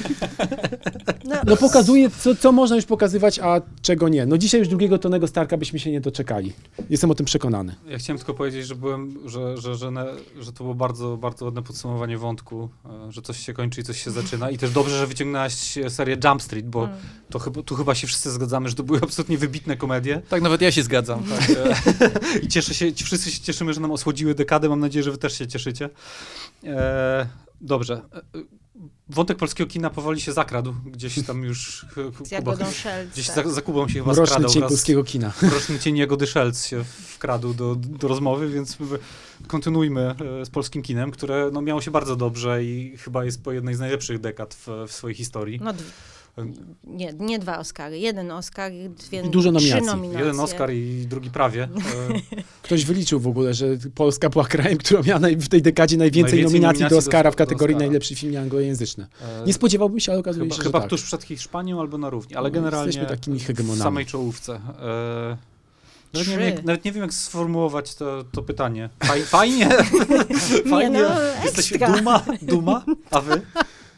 C: no pokazuje, co, co można już pokazywać, a czego nie. No dzisiaj już drugiego Tonego Starka byśmy się nie doczekali. Jestem o tym przekonany.
A: Ja chciałem tylko powiedzieć, że byłem, że, że, że, ne, że to było bardzo, bardzo ładne podsumowanie wątku, e, że coś się kończy i coś się zaczyna. I też dobrze, że wyciągnęłaś serię Jump Street, bo
B: Mm.
A: to chyba, tu chyba się wszyscy zgadzamy, że to były absolutnie wybitne komedie.
D: Tak, nawet ja się zgadzam. Tak.
A: E, I cieszę się, ci wszyscy się cieszymy, że nam osłodziły dekadę. Mam nadzieję, że wy też się cieszycie. E, Dobrze. Wątek polskiego kina powoli się zakradł. Gdzieś tam już
B: Z
A: Kuba,
B: Jagodą Szelc.
A: gdzieś
B: tak.
A: za, za Kubą się chyba
C: Mroczny
A: skradał
C: cień polskiego kina.
A: Mroczny cień Jagody Szelc się wkradł do, do rozmowy, więc kontynuujmy e, z polskim kinem, które no, miało się bardzo dobrze i chyba jest po jednej z najlepszych dekad w, w swojej historii.
B: No, nie, nie dwa Oscary, jeden Oscar, dwie,
C: I dużo
B: trzy
C: nominacji.
B: nominacje.
A: Jeden Oscar i drugi prawie. E,
C: Ktoś wyliczył w ogóle, że Polska była krajem, która miała w tej dekadzie najwięcej,
A: Najwięcej
C: nominacji do
A: nominacji
C: Oscara w
A: do- do
C: kategorii
A: Oscara.
C: najlepszy film anglojęzyczny.
A: e,
C: Nie spodziewałbym się, ale okazuje
A: Chyba,
C: się,
A: chyba
C: że tak.
A: tuż przed Hiszpanią albo na równi, ale
C: No,
A: generalnie
C: jesteśmy takimi
A: w
C: hegemonami.
A: samej czołówce. E, nawet, nie wiem, jak, nawet nie wiem, jak sformułować to, to pytanie. Faj, fajnie?
B: Nie
A: fajnie?
B: no,
A: Jesteś duma? Duma? A wy?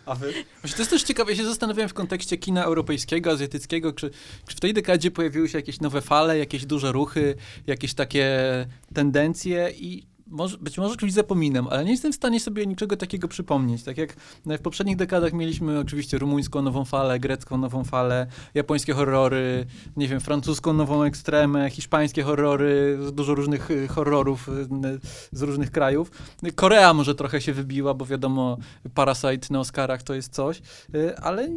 A: A wy?
D: To jest też ciekawe, ja się zastanawiałem w kontekście kina europejskiego, azjatyckiego, czy, czy w tej dekadzie pojawiły się jakieś nowe fale, jakieś duże ruchy, jakieś takie tendencje i może, być może czymś zapominam, ale nie jestem w stanie sobie niczego takiego przypomnieć. Tak jak w poprzednich dekadach mieliśmy oczywiście rumuńską nową falę, grecką nową falę, japońskie horrory, nie wiem, francuską nową ekstremę, hiszpańskie horrory, dużo różnych y, horrorów y, z różnych krajów. Korea może trochę się wybiła, bo wiadomo, Parasite na Oscarach to jest coś, y, ale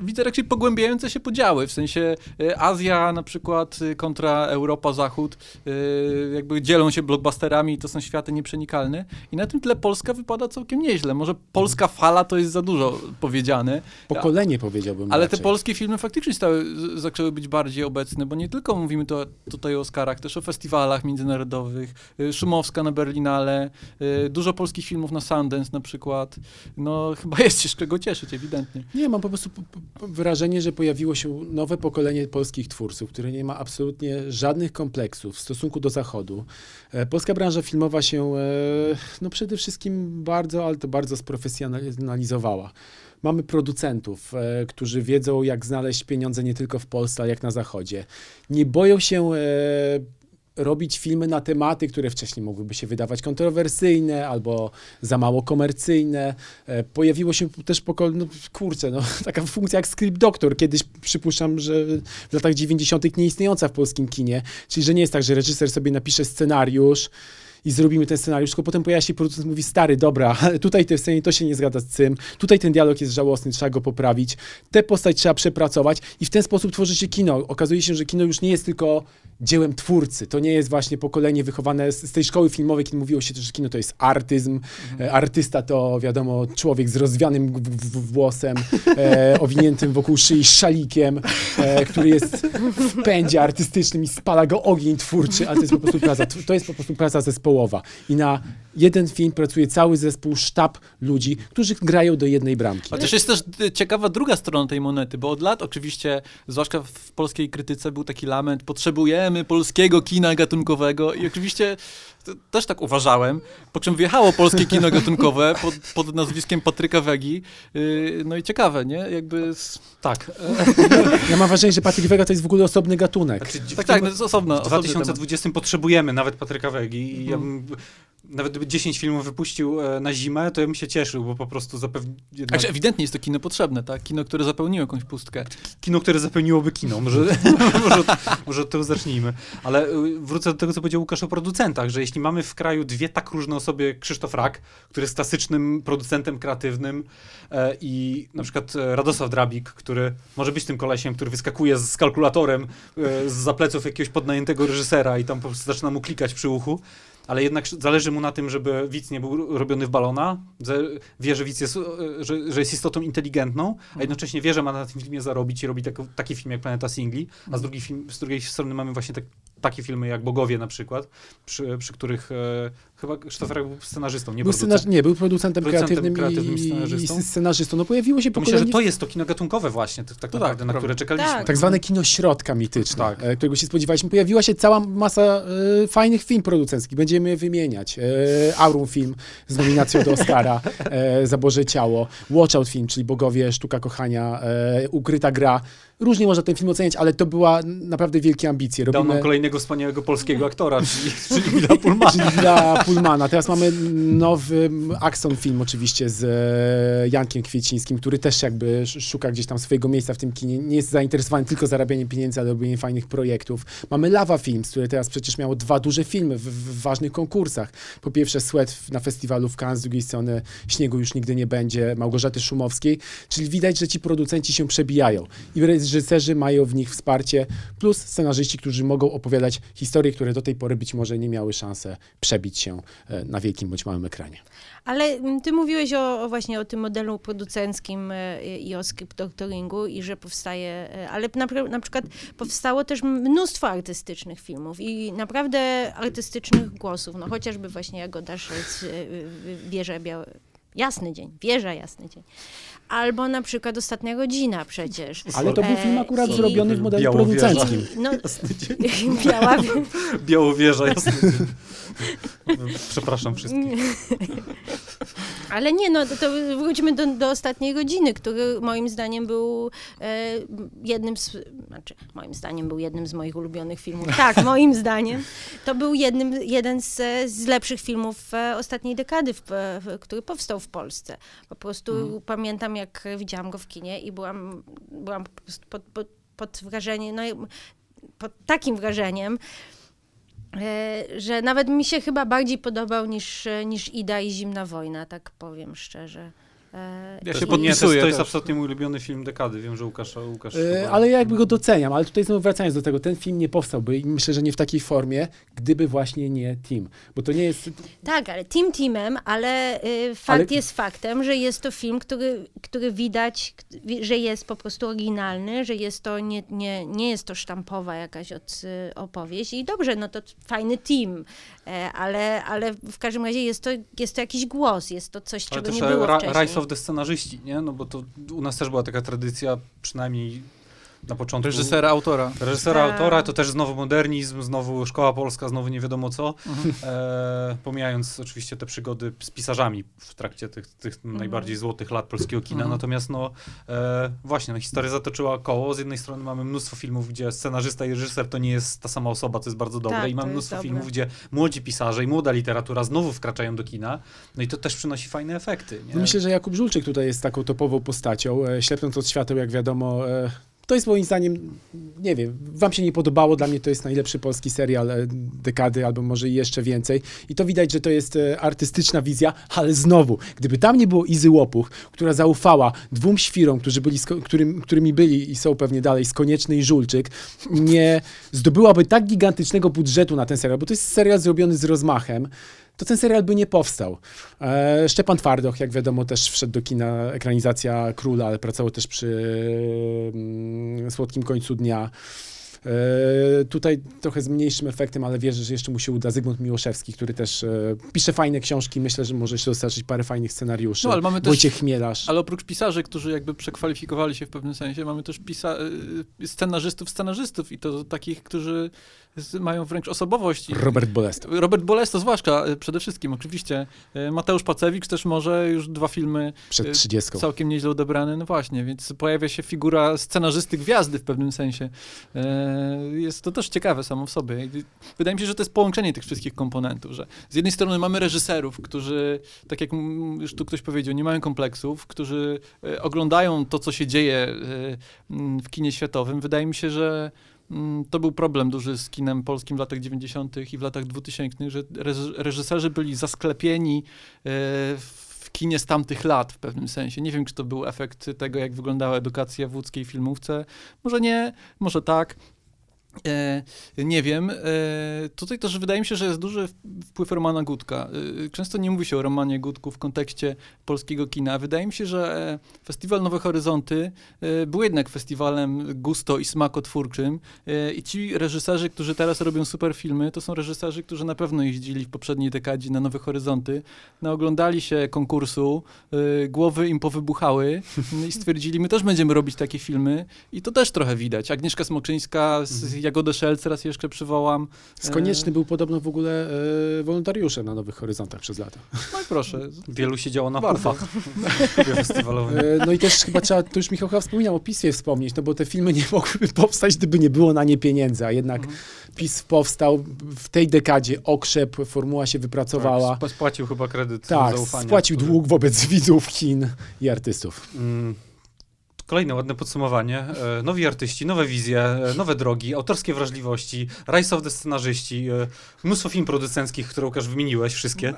D: widzę raczej pogłębiające się podziały, w sensie y, Azja na przykład y, kontra Europa, Zachód, y, jakby dzielą się blockbusterami i to są światy nieprzenikalne i na tym tle Polska wypada całkiem nieźle. Może polska fala to jest za dużo powiedziane,
C: Pokolenie powiedziałbym
D: ale te
C: raczej.
D: polskie filmy faktycznie stały, zaczęły być bardziej obecne, bo nie tylko mówimy to, tutaj o Oscarach, też o festiwalach międzynarodowych, Szumowska na Berlinale, dużo polskich filmów na Sundance na przykład. No chyba jest się z czego cieszyć, ewidentnie.
C: Nie, mam po prostu wrażenie, że pojawiło się nowe pokolenie polskich twórców, które nie ma absolutnie żadnych kompleksów w stosunku do Zachodu. E, Polska branża filmowa się e, no przede wszystkim bardzo, ale to bardzo sprofesjonalizowała. Mamy producentów, e, którzy wiedzą, jak znaleźć pieniądze nie tylko w Polsce, ale jak na Zachodzie. Nie boją się robić filmy na tematy, które wcześniej mogłyby się wydawać kontrowersyjne albo za mało komercyjne. E, Pojawiło się też poko- no, kurczę, no, taka funkcja jak script doctor. Kiedyś przypuszczam, że w latach 90. nie istniejąca w polskim kinie. Czyli, że nie jest tak, że reżyser sobie napisze scenariusz i zrobimy ten scenariusz, tylko potem pojawia się producent mówi, stary, dobra, tutaj tej scenie to się nie zgadza z tym, tutaj ten dialog jest żałosny, trzeba go poprawić, tę postać trzeba przepracować i w ten sposób tworzy się kino. Okazuje się, że kino już nie jest tylko dziełem twórcy, to nie jest właśnie pokolenie wychowane z, z tej szkoły filmowej, kiedy mówiło się że kino to jest artyzm, e, artysta to wiadomo człowiek z rozwianym w, w, włosem, e, owiniętym wokół szyi szalikiem, e, który jest w pędzie artystycznym i spala go ogień twórczy, ale to jest po prostu praca, to jest po prostu praca I na jeden film pracuje cały zespół, sztab ludzi, którzy grają do jednej bramki.
D: Ale też jest też y, ciekawa druga strona tej monety, bo od lat oczywiście, zwłaszcza w polskiej krytyce był taki lament, potrzebujemy polskiego kina gatunkowego i oczywiście też tak uważałem, po czym wjechało polskie kino gatunkowe pod, pod nazwiskiem Patryka Wegi, yy, no i ciekawe, nie? Jakby... Z...
A: Tak.
C: Ja mam wrażenie, że Patryk Wega to jest w ogóle osobny gatunek.
A: Znaczy,
D: Tak, tak, no to jest osobna,
A: W
D: osobny temat.
A: 2020 potrzebujemy nawet Patryka Wegi i ja
D: Mhm.
A: bym, nawet gdyby 10 filmów wypuścił e, na zimę, to ja bym się cieszył, bo po prostu zapewni jednak
D: Także ewidentnie jest to kino potrzebne, tak? Kino, które zapełniło jakąś pustkę.
A: kino, które zapełniłoby kino. Może, może, może od tego zacznijmy. Ale y, wrócę do tego, co powiedział Łukasz o producentach, że jeśli mamy w kraju dwie tak różne osoby, jak Krzysztof Rak, który jest klasycznym producentem kreatywnym e, i na przykład e, Radosław Drabik, który może być tym kolesiem, który wyskakuje z, z kalkulatorem e, z zapleców jakiegoś podnajętego reżysera i tam po prostu zaczyna mu klikać przy uchu. Ale jednak zależy mu na tym, żeby widz nie był robiony w balona. Wie, że widz jest, e, że, że jest istotą inteligentną, a jednocześnie wie, że ma na tym filmie zarobić i robi tak, taki film jak Planeta Singli. A z drugiej, film, z drugiej strony mamy właśnie tak, takie filmy jak Bogowie na przykład, przy, przy których e, chyba Krzysztof był scenarzystą, nie
C: Był
A: producentem.
C: scenarz- nie, był producentem,
A: Producentem
C: kreatywnym,
A: kreatywnym i
C: i, i
A: scenarzystą.
C: scenarzystą. No pojawiło się
A: To myślę, że
C: pokolenie
A: to jest to kino gatunkowe właśnie, tak, tak naprawdę,
D: tak,
A: na które czekaliśmy.
B: Tak.
C: Tak zwane kino środka mityczne,
A: Tak.
C: e, którego się spodziewaliśmy. Pojawiła się cała masa e, fajnych film producenckich. Będziemy je wymieniać. E, Aurum film z nominacją do Oscara e, za Boże Ciało. Watch Out film, czyli Bogowie, Sztuka Kochania, e, Ukryta Gra. Różnie można ten film oceniać, ale to była naprawdę wielkie ambicje.
A: Dał
C: Robimy
A: nam kolejnego wspaniałego polskiego aktora, czyli, czyli Mila Pullmana.
C: czyli Pullmana. Teraz mamy nowy Axon film oczywiście z e, Jankiem Kwiecińskim, który też jakby sz- szuka gdzieś tam swojego miejsca w tym kinie. Nie jest zainteresowany tylko zarabianiem pieniędzy, ale robieniem fajnych projektów. Mamy Lava Films, które teraz przecież miało dwa duże filmy w, w ważnych konkursach. Po pierwsze Sweat na festiwalu w Cannes, z drugiej strony Śniegu już nigdy nie będzie, Małgorzaty Szumowskiej. Czyli widać, że ci producenci się przebijają i reżyserzy mają w nich wsparcie, plus scenarzyści, którzy mogą opowiadać historie, które do tej pory być może nie miały szansy przebić się e, na wielkim bądź małym ekranie.
B: Ale mm, ty mówiłeś o, o właśnie o tym modelu producenckim e, i o script doctoringu i że powstaje, e, ale na, na przykład powstało też mnóstwo artystycznych filmów i naprawdę artystycznych głosów, no chociażby właśnie Jagoda Szulc, e, Wieża Białe, Jasny Dzień, Wieża Jasny Dzień. Albo na przykład Ostatnia Godzina przecież.
C: Ale to był
B: E,
C: film akurat
B: i-
C: zrobiony w modelu
A: Białowieża.
C: producenckim.
B: No, biała,
A: Białowieża, jasny. Przepraszam wszystkich.
B: Ale nie, no to, wróćmy do, do ostatniej godziny, który moim zdaniem był e, jednym z, znaczy moim zdaniem był jednym z moich ulubionych filmów. Tak, moim zdaniem. To był jednym, jeden z, z lepszych filmów e, ostatniej dekady, w, w, który powstał w Polsce. Po prostu pamiętam, jak widziałam go w kinie i byłam, byłam pod, pod, pod wrażeniem, no, pod takim wrażeniem, E, że nawet mi się chyba bardziej podobał niż, niż Ida i Zimna Wojna, tak powiem szczerze. E,
D: Ja
A: To
D: się
A: jest- nie, to jest,
D: podpisuję
A: to jest
D: też.
A: absolutnie mój ulubiony film dekady. Wiem, że Łukasz, Łukasz
C: E,
A: chyba-
C: Ale ja jakby go doceniam, ale tutaj znowu wracając do tego, ten film nie powstałby i myślę, że nie w takiej formie, gdyby właśnie nie Team. Bo to nie jest...
B: Tak, ale team teamem, ale y, fakt
C: Ale-
B: jest faktem, że jest to film, który, który widać, że jest po prostu oryginalny, że jest to nie, nie, nie jest to sztampowa jakaś od, y, opowieść i dobrze, no to fajny team, e, ale, ale w każdym razie jest to, jest to jakiś głos, jest to coś,
A: Ale
B: czego
A: też
B: nie było
A: ra,
B: wcześniej.
A: The scenarzyści, nie? No bo to u nas też była taka tradycja, przynajmniej na początku.
D: Reżysera, autora.
A: Reżysera,
B: Tak.
A: autora, to też znowu modernizm, znowu szkoła polska, znowu nie wiadomo co.
D: Mhm.
A: E, pomijając oczywiście te przygody z pisarzami w trakcie tych, tych najbardziej złotych lat polskiego kina.
D: Mhm.
A: Natomiast no e, właśnie, no, historia zatoczyła koło. Z jednej strony mamy mnóstwo filmów, gdzie scenarzysta i reżyser to nie jest ta sama osoba, co jest bardzo dobre.
B: Tak,
A: I mamy mnóstwo
B: dobre.
A: filmów, gdzie młodzi pisarze i młoda literatura znowu wkraczają do kina. No i to też przynosi fajne efekty. Nie?
C: No myślę, że Jakub Żulczyk tutaj jest taką topową postacią. E, Ślepnąc od świateł, jak wiadomo, e, to jest moim zdaniem, nie wiem, wam się nie podobało, dla mnie to jest najlepszy polski serial e, dekady, albo może jeszcze więcej. I to widać, że to jest e, artystyczna wizja, ale znowu, gdyby tam nie było Izy Łopuch, która zaufała dwóm świrom, którzy byli, którym, którymi byli i są pewnie dalej, z Konieczny i Żulczyk, nie zdobyłaby tak gigantycznego budżetu na ten serial, bo to jest serial zrobiony z rozmachem, to ten serial by nie powstał. E, Szczepan Twardoch, jak wiadomo, też wszedł do kina ekranizacja Króla, ale pracował też przy mm, Słodkim Końcu Dnia. E, tutaj trochę z mniejszym efektem, ale wierzę, że jeszcze mu się uda. Zygmunt Miłoszewski, który też e, pisze fajne książki. Myślę, że może się dostarczyć parę fajnych scenariuszy.
D: No, ale mamy też-
C: Wojciech Chmielarz.
D: Ale oprócz pisarzy, którzy jakby przekwalifikowali się w pewnym sensie, mamy też pisa- y, scenarzystów, scenarzystów i to takich, którzy mają wręcz osobowość.
C: Robert Bolesto.
D: Robert Bolesto zwłaszcza, y, przede wszystkim, oczywiście. Y, Mateusz Pacewicz też może, już dwa filmy
C: Przed
D: y,
C: trzydziestką.
D: całkiem nieźle odebrane, no właśnie, więc pojawia się figura scenarzysty gwiazdy w pewnym sensie. E, Jest to też ciekawe samo w sobie. Wydaje mi się, że to jest połączenie tych wszystkich komponentów, że z jednej strony mamy reżyserów, którzy, tak jak już tu ktoś powiedział, nie mają kompleksów, którzy e, oglądają to, co się dzieje e, w kinie światowym. Wydaje mi się, że to był problem duży z kinem polskim w latach 90. i w latach 2000, że reż- reżyserzy byli zasklepieni e, w kinie z tamtych lat w pewnym sensie. Nie wiem, czy to był efekt tego, jak wyglądała edukacja w łódzkiej filmówce. Może nie, może tak. E, nie wiem. E, tutaj też wydaje mi się, że jest duży wpływ Romana Gutka. E, często nie mówi się o Romanie Gutku w kontekście polskiego kina. Wydaje mi się, że Festiwal Nowe Horyzonty był jednak festiwalem gusto i smakotwórczym i ci reżyserzy, którzy teraz robią super filmy, to są reżyserzy, którzy na pewno jeździli w poprzedniej dekadzie na Nowe Horyzonty, naoglądali się konkursu, głowy im powybuchały i stwierdzili, my też będziemy robić takie filmy i to też trochę widać. Agnieszka Smoczyńska z Jagodę Szelc raz jeszcze przywołam.
C: Z Konieczny był podobno w ogóle e, wolontariuszem na Nowych Horyzontach przez lata.
D: No i proszę.
A: Wielu siedziało na pufach.
C: E, no i też chyba trzeba, to już Michał chyba wspominał o PiSie wspomnieć, no bo te filmy nie mogłyby powstać, gdyby nie było na nie pieniędzy, a jednak
A: Mhm.
C: PiS powstał w tej dekadzie, okrzep, formuła się wypracowała.
A: Tak, spłacił chyba kredyt
C: Tak,
A: zaufania.
C: spłacił
A: który-
C: dług wobec widzów, kin i artystów.
A: Mm, Kolejne ładne podsumowanie. E, Nowi artyści, nowe wizje, e, nowe drogi, autorskie wrażliwości, rajsowne scenarzyści, e, mnóstwo film producenckich, które Łukasz wymieniłeś, wszystkie.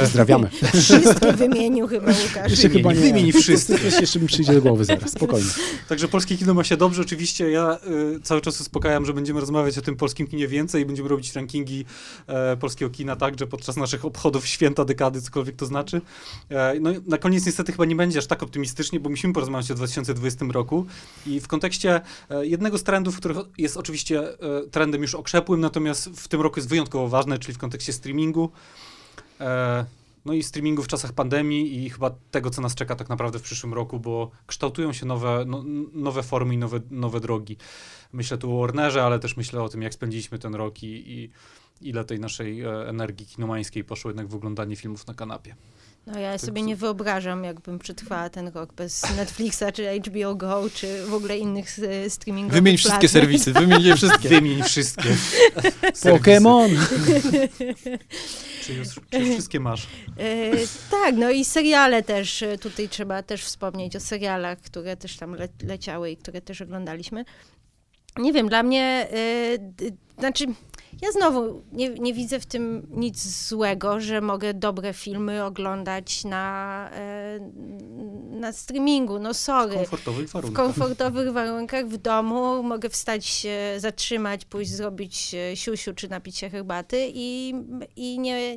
C: Pozdrawiamy.
B: Wszystkie wymienił chyba Łukasz.
C: Jeszcze
A: wymień,
C: chyba nie.
A: wymień wszyscy.
C: Coś jeszcze mi przyjdzie do głowy zaraz, spokojnie.
A: Także polskie kino ma się dobrze. Oczywiście ja cały czas uspokajam, że będziemy rozmawiać o tym polskim kinie więcej i będziemy robić rankingi polskiego kina także podczas naszych obchodów święta dekady, cokolwiek to znaczy. No i na koniec niestety chyba nie będzie aż tak optymistycznie, bo musimy porozmawiać o 2020 roku i w kontekście e, jednego z trendów, który jest oczywiście e, trendem już okrzepłym, natomiast w tym roku jest wyjątkowo ważny, czyli w kontekście streamingu. E, no i streamingu w czasach pandemii i chyba tego, co nas czeka tak naprawdę w przyszłym roku, bo kształtują się nowe, no, nowe formy i nowe, nowe drogi. Myślę tu o Warnerze, ale też myślę o tym, jak spędziliśmy ten rok i, i ile tej naszej energii kinomańskiej poszło jednak w oglądanie filmów na kanapie.
B: No ja
A: Tak,
B: sobie
A: co-
B: nie wyobrażam, jakbym przetrwała ten rok bez Netflixa, czy HBO Go, czy w ogóle innych e, streamingowych
D: Wymień wszystkie
B: platform.
D: serwisy, wymień je wszystkie.
A: Wymień wszystkie.
C: Pokémon!
A: Czy już, czy już wszystkie masz?
B: E, tak, no i seriale też, e, tutaj trzeba też wspomnieć o serialach, które też tam le leciały i które też oglądaliśmy. Nie wiem, dla mnie, e, d- znaczy, ja znowu nie, nie widzę w tym nic złego, że mogę dobre filmy oglądać na, e, na streamingu, no
A: W
B: sorry.
A: komfortowych
B: W
A: warunkach.
B: komfortowych warunkach w domu mogę wstać się, zatrzymać, pójść zrobić e, siusiu czy napić się herbaty i, i nie...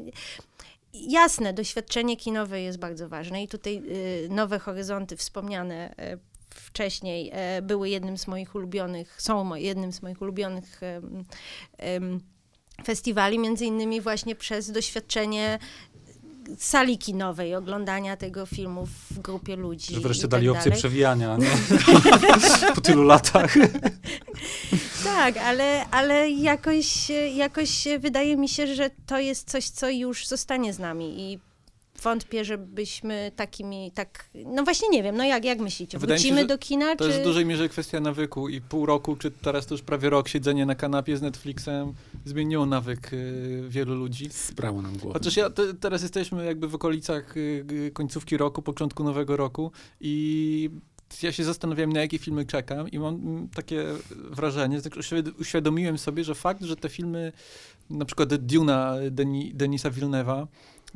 B: Jasne, doświadczenie kinowe jest bardzo ważne i tutaj y, Nowe Horyzonty wspomniane e, wcześniej e, były jednym z moich ulubionych, są jednym z moich ulubionych festiwali, między innymi właśnie przez doświadczenie sali kinowej, oglądania tego filmu w grupie ludzi.
A: Że wreszcie
B: i
A: dali
B: tak
A: opcję
B: dalej.
A: przewijania, nie? po tylu latach.
B: Tak, ale, ale jakoś, jakoś wydaje mi się, że to jest coś, co już zostanie z nami i wątpię, żebyśmy takimi, tak, no właśnie nie wiem, no jak, jak myślicie,
D: Wydaje się,
B: wrócimy
D: że
B: do kina,
D: To
B: czy...
D: jest w dużej mierze kwestia nawyku i pół roku, czy teraz to już prawie rok siedzenie na kanapie z Netflixem zmieniło nawyk y, wielu ludzi.
C: Sprało nam głowę.
D: Chociaż ja te, teraz jesteśmy jakby w okolicach y, końcówki roku, początku nowego roku i ja się zastanawiałem, na jakie filmy czekam i mam mm, takie wrażenie, tak uświad- uświadomiłem sobie, że fakt, że te filmy, na przykład Duna Deni, Denisa Villeneuve'a,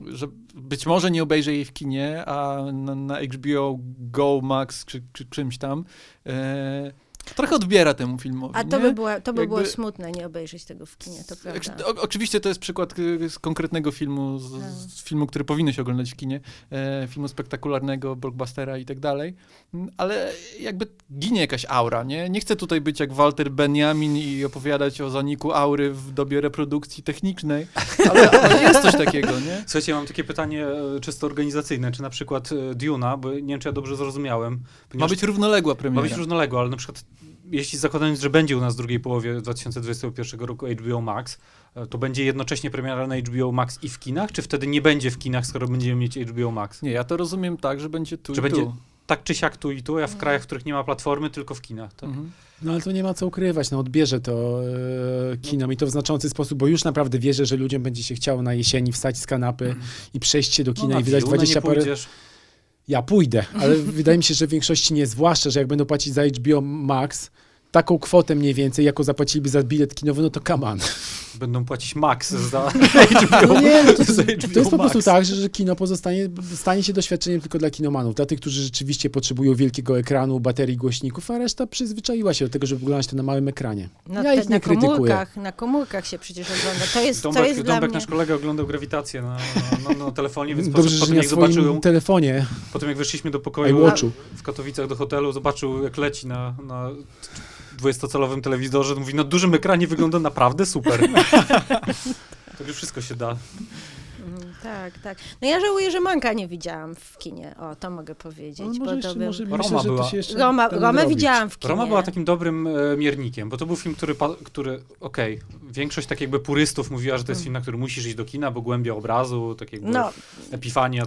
D: że być może nie obejrzę jej w kinie, a na, na HBO Go Max czy, czy czymś tam, e, trochę odbiera temu filmowi.
B: A to
D: nie?
B: by, była, to by było
D: Jakby-
B: smutne nie obejrzeć tego w kinie, to prawda.
D: O, oczywiście to jest przykład y, z konkretnego filmu, z,
B: Tak.
D: z filmu, który powinno się oglądać w kinie, e, filmu spektakularnego, blockbustera i tak dalej, Mm, ale jakby ginie jakaś aura, nie? Nie chcę tutaj być jak Walter Benjamin i opowiadać o zaniku aury w dobie reprodukcji technicznej, ale, ale jest coś takiego, nie?
A: Słuchajcie, mam takie pytanie e, czysto organizacyjne. Czy na przykład e, Duna, bo nie wiem, czy ja dobrze zrozumiałem.
D: Ma być równoległa
A: ma
D: premiera.
A: być różnoległa, ale na przykład jeśli zakładając, że będzie u nas w drugiej połowie 2021 roku HBO Max, e, to będzie jednocześnie premiera na HBO Max i w kinach, czy wtedy nie będzie w kinach, skoro będziemy mieć HBO Max?
D: Nie, ja to rozumiem tak, że będzie tu
A: Czy
D: i
A: będzie
D: tu.
A: tak czy siak tu i tu, a w krajach, w których nie ma platformy, tylko w kinach, tak?
D: Mhm.
C: No ale to nie ma co ukrywać, no odbierze to e, kinom i to w znaczący sposób, bo już naprawdę wierzę, że ludziom będzie się chciało na jesieni wstać z kanapy i przejść się do kina
A: No,
C: i wydać
A: Dune
C: 20
A: nie
C: parę...
A: pójdziesz.
C: Ja pójdę, ale wydaje mi się, że w większości nie, zwłaszcza, że jak będą płacić za HBO Max taką kwotę mniej więcej, jaką zapłaciliby za bilet kinowy, no to kaman.
A: Będą płacić Max za HBO,
C: No nie, no to,
A: za
C: to
A: HBO
C: jest po prostu
A: Max.
C: tak, że, że kino pozostanie, stanie się doświadczeniem tylko dla kinomanów, dla tych, którzy rzeczywiście potrzebują wielkiego ekranu, baterii głośników, a reszta przyzwyczaiła się do tego, żeby oglądać to na małym ekranie.
B: No,
C: ja
B: te-
C: ich nie
B: na
C: krytykuję.
B: komórkach, na komórkach się przecież ogląda. To jest, to
A: Dąbek,
B: jest dla
A: Dąbek
B: mnie...
A: nasz kolega oglądał grawitację na, na, na, na telefonie, więc
C: Dobrze,
A: potem,
C: że
A: potem jak zobaczył
C: telefonie,
A: potem jak weszliśmy do pokoju w Katowicach do hotelu, zobaczył jak leci na, na 20-calowym telewizorze, mówi, na dużym ekranie wygląda naprawdę super. to już wszystko się da.
B: Tak, tak. No ja żałuję, że Manka nie widziałam w kinie. O, to mogę powiedzieć.
C: No,
B: bo
C: może
B: to
C: jeszcze,
B: bym...
C: może
A: Roma
C: myślę,
A: była.
B: Roma,
C: nadrobić.
B: widziałam w kinie.
A: Roma była takim dobrym e, miernikiem, bo to był film, który, który okej, większość tak jakby purystów mówiła, że to jest film, na który musisz iść do kina, bo głębia obrazu, tak jakby
B: No,
A: epifania,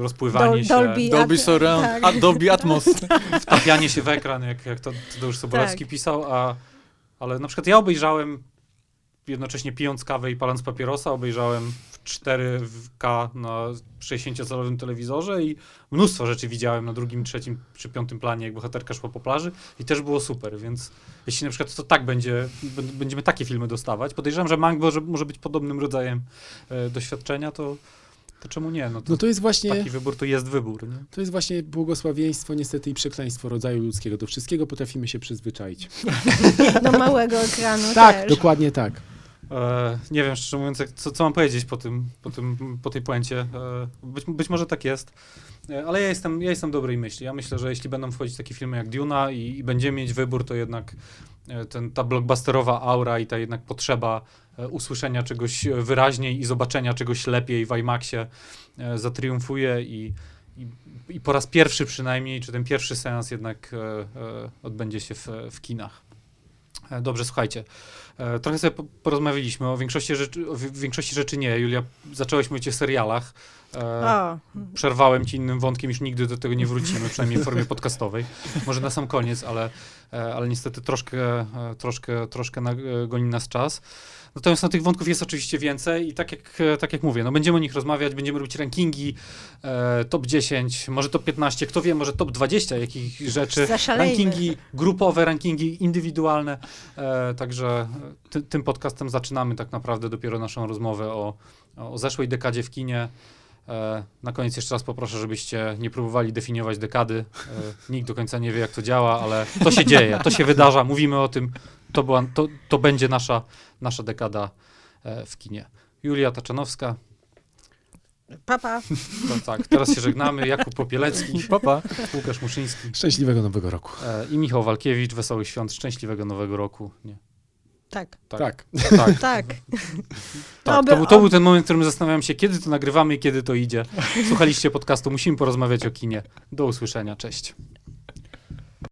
A: rozpływanie
B: Dol-
A: się,
B: Dolby-
D: Dolby
B: At-
D: Surround,
B: tak.
D: a Dolby Atmos.
A: wtapianie się w ekran, jak, jak to Tadeusz Sobolewski
B: Tak.
A: pisał, a, ale na przykład ja obejrzałem jednocześnie pijąc kawę i paląc papierosa, obejrzałem 4K na 60-calowym telewizorze i mnóstwo rzeczy widziałem na drugim, trzecim czy piątym planie, jak bohaterka szła po plaży i też było super, więc jeśli na przykład to tak będzie, będziemy takie filmy dostawać, podejrzewam, że Mank może, może być podobnym rodzajem e, doświadczenia, to, to czemu nie? No to,
C: No to jest właśnie,
A: taki wybór to jest wybór, nie?
C: to jest właśnie błogosławieństwo niestety i przekleństwo rodzaju ludzkiego. Do wszystkiego potrafimy się przyzwyczaić.
B: do małego ekranu
C: Tak,
B: też.
C: dokładnie tak.
A: E, nie wiem, szczerze mówiąc, co, co mam powiedzieć po, tym, po, tym, po tej puencie. E, być, być może tak jest, e, ale ja jestem, ja jestem dobrej myśli. Ja myślę, że jeśli będą wchodzić takie filmy jak Duna i, i będziemy mieć wybór, to jednak e, ten, ta blockbusterowa aura i ta jednak potrzeba e, usłyszenia czegoś wyraźniej i zobaczenia czegoś lepiej w IMAXie zatriumfuje i, i, i po raz pierwszy przynajmniej, czy ten pierwszy seans jednak odbędzie się w, w kinach. Dobrze, słuchajcie. E, Trochę sobie po- porozmawialiśmy o większości rzeczy, o wi- większości rzeczy nie. Julia, zaczęłaś mówić o serialach. E, Przerwałem ci innym wątkiem, już nigdy do tego nie wrócimy, przynajmniej w formie podcastowej. Może na sam koniec, ale, e, ale niestety troszkę, e, troszkę, troszkę goni nas czas. Natomiast no, tych wątków jest oczywiście więcej i tak jak, e, tak jak mówię, no, będziemy o nich rozmawiać, będziemy robić rankingi, e, top 10, może top 15, kto wie, może top 20 jakich rzeczy.
B: Zaszalejmy.
A: Rankingi grupowe, rankingi indywidualne. E, także ty, tym podcastem zaczynamy tak naprawdę dopiero naszą rozmowę o, o zeszłej dekadzie w kinie. E, na koniec jeszcze raz poproszę, żebyście nie próbowali definiować dekady. E, nikt do końca nie wie, jak to działa, ale to się dzieje, to się wydarza, mówimy o tym. To, była, to, to będzie nasza, nasza dekada e, w kinie. Julia Taczanowska,
B: papa.
A: to tak, teraz się żegnamy. Jakub Popielecki,
D: Papa.
A: Łukasz Muszyński
C: Szczęśliwego Nowego Roku.
A: e, i Michał Walkiewicz. Wesołych świąt, szczęśliwego nowego roku. Nie.
B: Tak,
A: Tak.
C: Tak.
A: Tak,
B: tak.
A: tak.
B: Oby-
A: To, był, to był ten moment, w którym zastanawiam się, kiedy to nagrywamy i kiedy to idzie. Słuchaliście podcastu, musimy porozmawiać o kinie. Do usłyszenia, cześć.